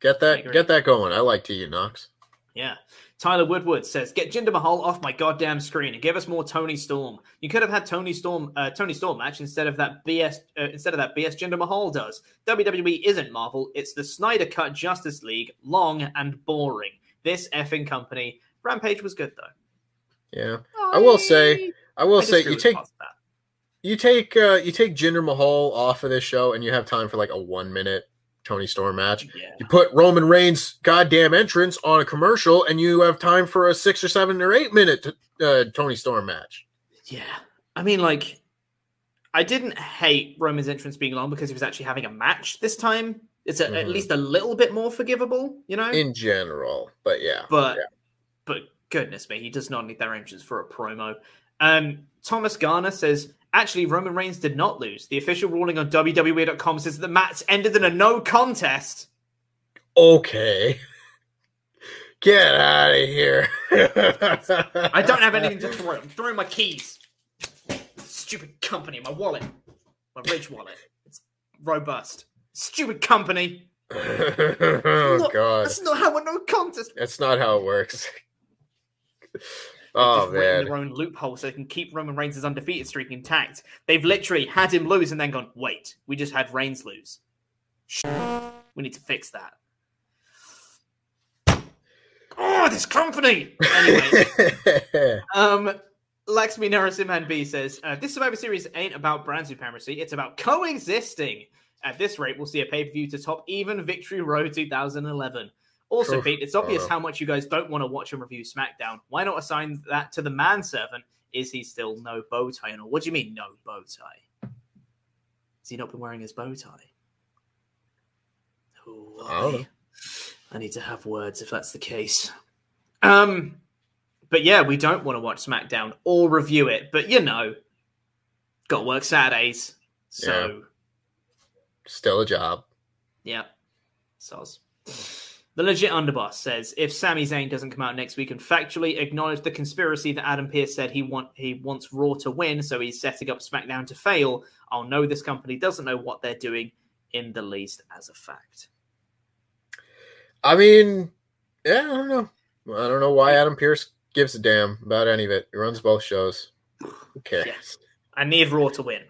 Get that get that going. I like Tegan Nox. Yeah. Tyler Woodward says, "Get Jinder Mahal off my goddamn screen and give us more Toni Storm. You could have had Toni Storm, uh, Toni Storm match instead of that BS, uh, instead of that BS Jinder Mahal does. WWE isn't Marvel; it's the Snyder Cut Justice League, long and boring. This effing company. Rampage was good though. Yeah. I will say I will I say you take you take uh you take Jinder Mahal off of this show and you have time for like a one minute Toni Storm match. Yeah. You put Roman Reigns' goddamn entrance on a commercial and you have time for a six or seven or eight minute uh, Tony Storm match. Yeah. I mean, like, I didn't hate Roman's entrance being long because he was actually having a match this time. It's a, at Mhm. least a little bit more forgivable, you know. In general. But yeah. but yeah. but Goodness me, he does not need their entrance for a promo. Um, Thomas Garner says, actually, Roman Reigns did not lose. The official ruling on WWE.com says that the match ended in a no contest. Okay. Get out of here. I don't have anything to throw. I'm throwing my keys. Stupid company, my wallet, my Ridge wallet. It's robust. Stupid company. oh Not- god. That's not how a no contest. That's not how it works. Oh man. their own loophole so they can keep Roman Reigns' undefeated streak intact. They've literally had him lose and then gone, wait, we just had Reigns lose. We need to fix that. Oh, this company! Anyway, um, Lakshmi Narasimhan B says, uh, This Survivor Series ain't about brand supremacy, it's about coexisting. At this rate, we'll see a pay per view to top even Victory Road 2011. Also. Pete, it's obvious how much you guys don't want to watch and review SmackDown. Why not assign that to the manservant? Is he still no bow tie? And all? What do you mean, no bow tie? Has he not been wearing his bow tie? Oh, I. I need to have words if that's the case. Um, but yeah, we don't want to watch SmackDown or review it. But you know, got to work Saturdays, so Still a job. yeah, soz. The legit underboss says if Sami Zayn doesn't come out next week and factually acknowledge the conspiracy that Adam Pearce said he want he wants Raw to win, so he's setting up SmackDown to fail, I'll know this company doesn't know what they're doing in the least as a fact. I mean, yeah, I don't know. I don't know why Adam Pearce gives a damn about any of it. He runs both shows. Who cares? Yes. I need Raw to win.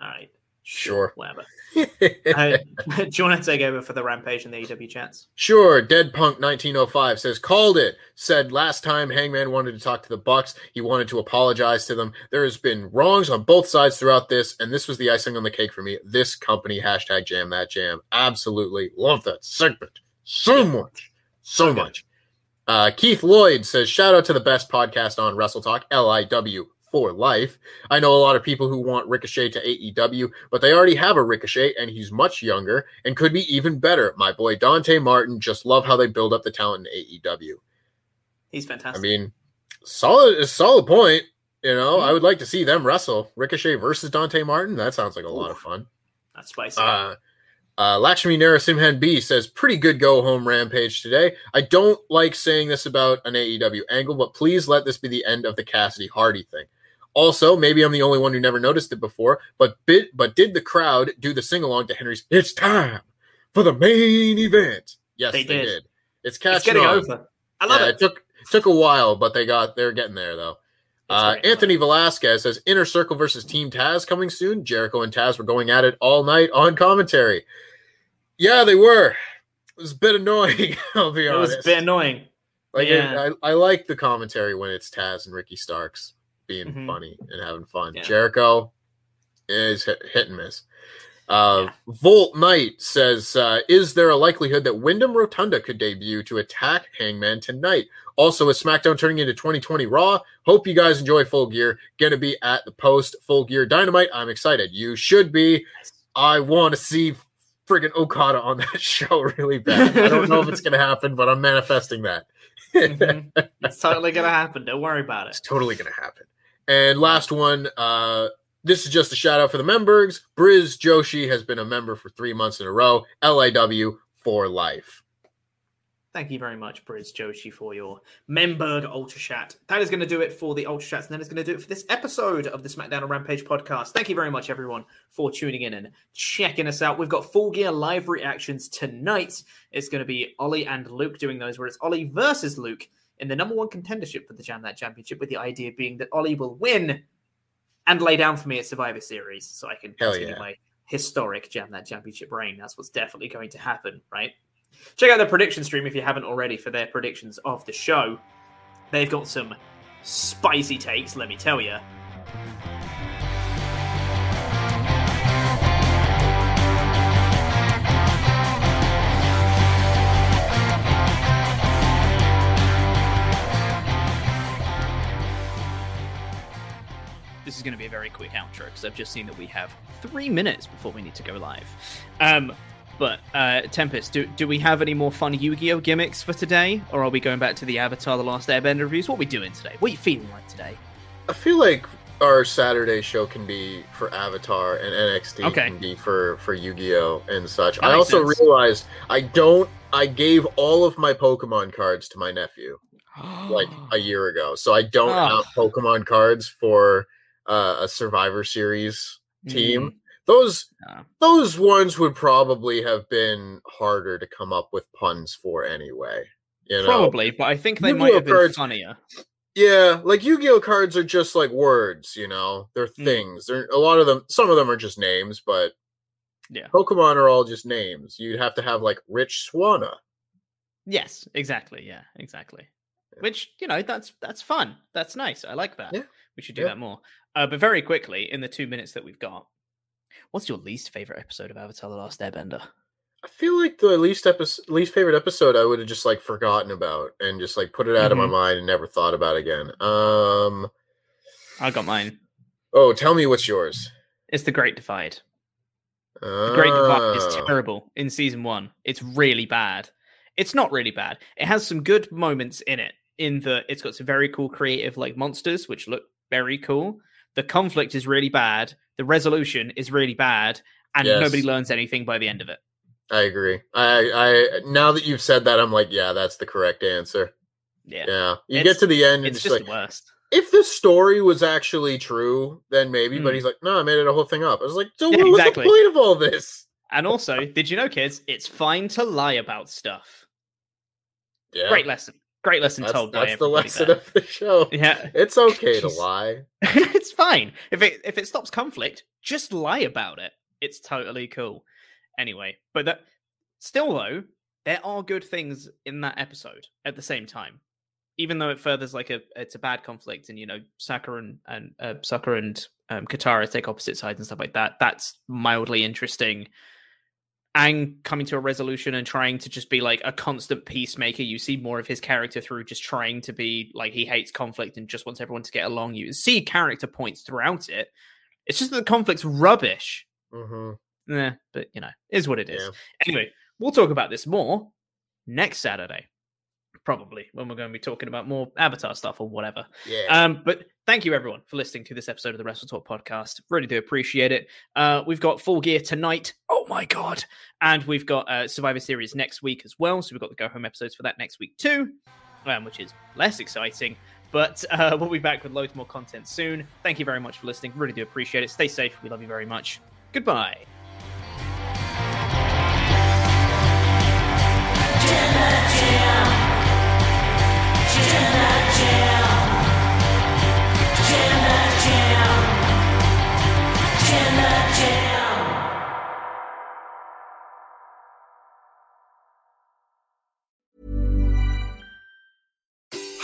All right. Sure. Whatever. Do you want to take over for the Rampage and the AEW chats? Sure, Dead Punk 1905 says called it. Said last time Hangman wanted to talk to the Bucks, he wanted to apologize to them. There has been wrongs on both sides throughout this, and this was the icing on the cake for me. This company hashtag jam that jam. Absolutely love that segment so much, so much. Uh, Keith Lloyd says shout out to the best podcast on Wrestle Talk, L I W for life. I know a lot of people who want Ricochet to AEW, but they already have a Ricochet, and he's much younger and could be even better. My boy Dante Martin, just love how they build up the talent in AEW. He's fantastic. I mean, solid, a solid point. You know, I would like to see them wrestle Ricochet versus Dante Martin. That sounds like a lot of fun. That's spicy. Uh, uh, Lakshmi Narasimhan B says, pretty good go home rampage today. I don't like saying this about an AEW angle, but please let this be the end of the Cassidy Hardy thing. Also, maybe I'm the only one who never noticed it before, but bit, but did the crowd do the sing along to Henry's It's time for the main event? Yes, they, They did. did. It's catching it's getting on. over. I love Yeah, it. It took took a while, but they got they're getting there though. Uh. Anthony Velasquez says Inner Circle versus Team Taz coming soon. Jericho and Taz were going at it all night on commentary. Yeah, they were. It was a bit annoying. I'll be It honest. It was a bit annoying. Like Yeah. it, I, I like the commentary when it's Taz and Ricky Starks being Mhm. funny and having fun. Yeah. Jericho is hit, hit and miss. Uh, Volt Knight says, uh, "Is there a likelihood that Windham Rotunda could debut to attack Hangman tonight? Also, is SmackDown turning into 2020 Raw? Hope you guys enjoy Full Gear. Gonna be at the post Full Gear Dynamite. I'm excited. You should be. I want to see friggin' Okada on that show really bad. I don't know if it's gonna happen, but I'm manifesting that. Mhm. It's totally gonna happen. Don't worry about it. It's totally going to happen. And last one, uh, this is just a shout out for the members. Briz Joshi has been a member for three months in a row. LIW for life. Thank you very much, Briz Joshi, for your Memberg Ultra Chat. That is going to do it for the Ultra Chats, and that is going to do it for this episode of the SmackDown and Rampage podcast. Thank you very much, everyone, for tuning in and checking us out. We've got full gear live reactions tonight. It's going to be Ollie and Luke doing those, where it's Ollie versus Luke in the number one contendership for the Jam That Championship, with the idea being that Ollie will win and lay down for me at Survivor Series so I can Hell continue yeah. my historic Jam That Championship reign. That's what's definitely going to happen, right? Check out the prediction stream if you haven't already for their predictions of the show. They've got some spicy takes, let me tell you. This is going to be a very quick outro because I've just seen that we have three minutes before we need to go live. Um, But uh, Tempest, do do we have any more fun Yu-Gi-Oh gimmicks for today, or are we going back to the Avatar: The Last Airbender reviews? What are we doing today? What are you feeling like today? I feel like our Saturday show can be for Avatar and NXT Okay. can be for for Yu-Gi-Oh and such. That I also sense. realized I don't. I gave all of my Pokemon cards to my nephew like a year ago, so I don't Oh. have Pokemon cards for uh, a Survivor Series team. Mm, Those no. those ones would probably have been harder to come up with puns for anyway. You know? Probably, but I think they Yu-Gi-Oh might have been cards- funnier. Yeah, like Yu-Gi-Oh cards are just like words, you know. They're Mm. things. They're a lot of them. Some of them are just names, but Yeah. Pokemon are all just names. You'd have to have like Rich Swanna. Yes, exactly. Yeah, exactly. Which you know, that's that's fun. That's nice. I like that. Yeah. We should do Yeah. that more. Uh, but very quickly, in the two minutes that we've got, what's your least favorite episode of Avatar: The Last Airbender? I feel like the least episode, least favorite episode, I would have just like forgotten about and just like put it out of my Mhm. mind and never thought about again. Um. I got mine. Oh, tell me what's yours. It's the Great Divide. The Great Divide is Ah. terrible in season one. It's really bad. It's not really bad. It has some good moments in it. In that it's got some very cool creative like monsters, which look very cool. The conflict is really bad. The resolution is really bad, and Yes. nobody learns anything by the end of it. I agree. I, I now that you've said that, I'm like, yeah, that's the correct answer. Yeah, Yeah, you It's- get to the end and it's just, like, the worst. if the story was actually true, then maybe. But Mm. he's like, no, I made it a whole thing up. I was like, so Yeah, what was the point of all this? And also, did you know, kids, it's fine to lie about stuff. Yeah, Great lesson. Great lesson That's, told by that's the lesson there. of the show. Yeah, It's okay to lie. it's fine if it if it stops conflict. Just lie about it. It's totally cool. Anyway, but that still though, there are good things in that episode at the same time. Even though it furthers like a it's a bad conflict, and you know Sokka and and uh, Sokka and um, Katara take opposite sides and stuff like that. That's mildly interesting. Aang coming to a resolution and trying to just be like a constant peacemaker. You see more of his character through just trying to be like he hates conflict and just wants everyone to get along. You see character points throughout it. It's just that the conflict's rubbish. hmm Yeah, but you know, is what it is. Yeah. Anyway, we'll talk about this more next Saturday, probably when we're going to be talking about more Avatar stuff or whatever. Yeah. Um, but thank you everyone for listening to this episode of the WrestleTalk podcast. Really do appreciate it. Uh, we've got Full Gear tonight. Oh my god! And we've got uh, Survivor Series next week as well. So we've got the go home episodes for that next week too, um, which is less exciting. But uh, we'll be back with loads more content soon. Thank you very much for listening. Really do appreciate it. Stay safe. We love you very much. Goodbye.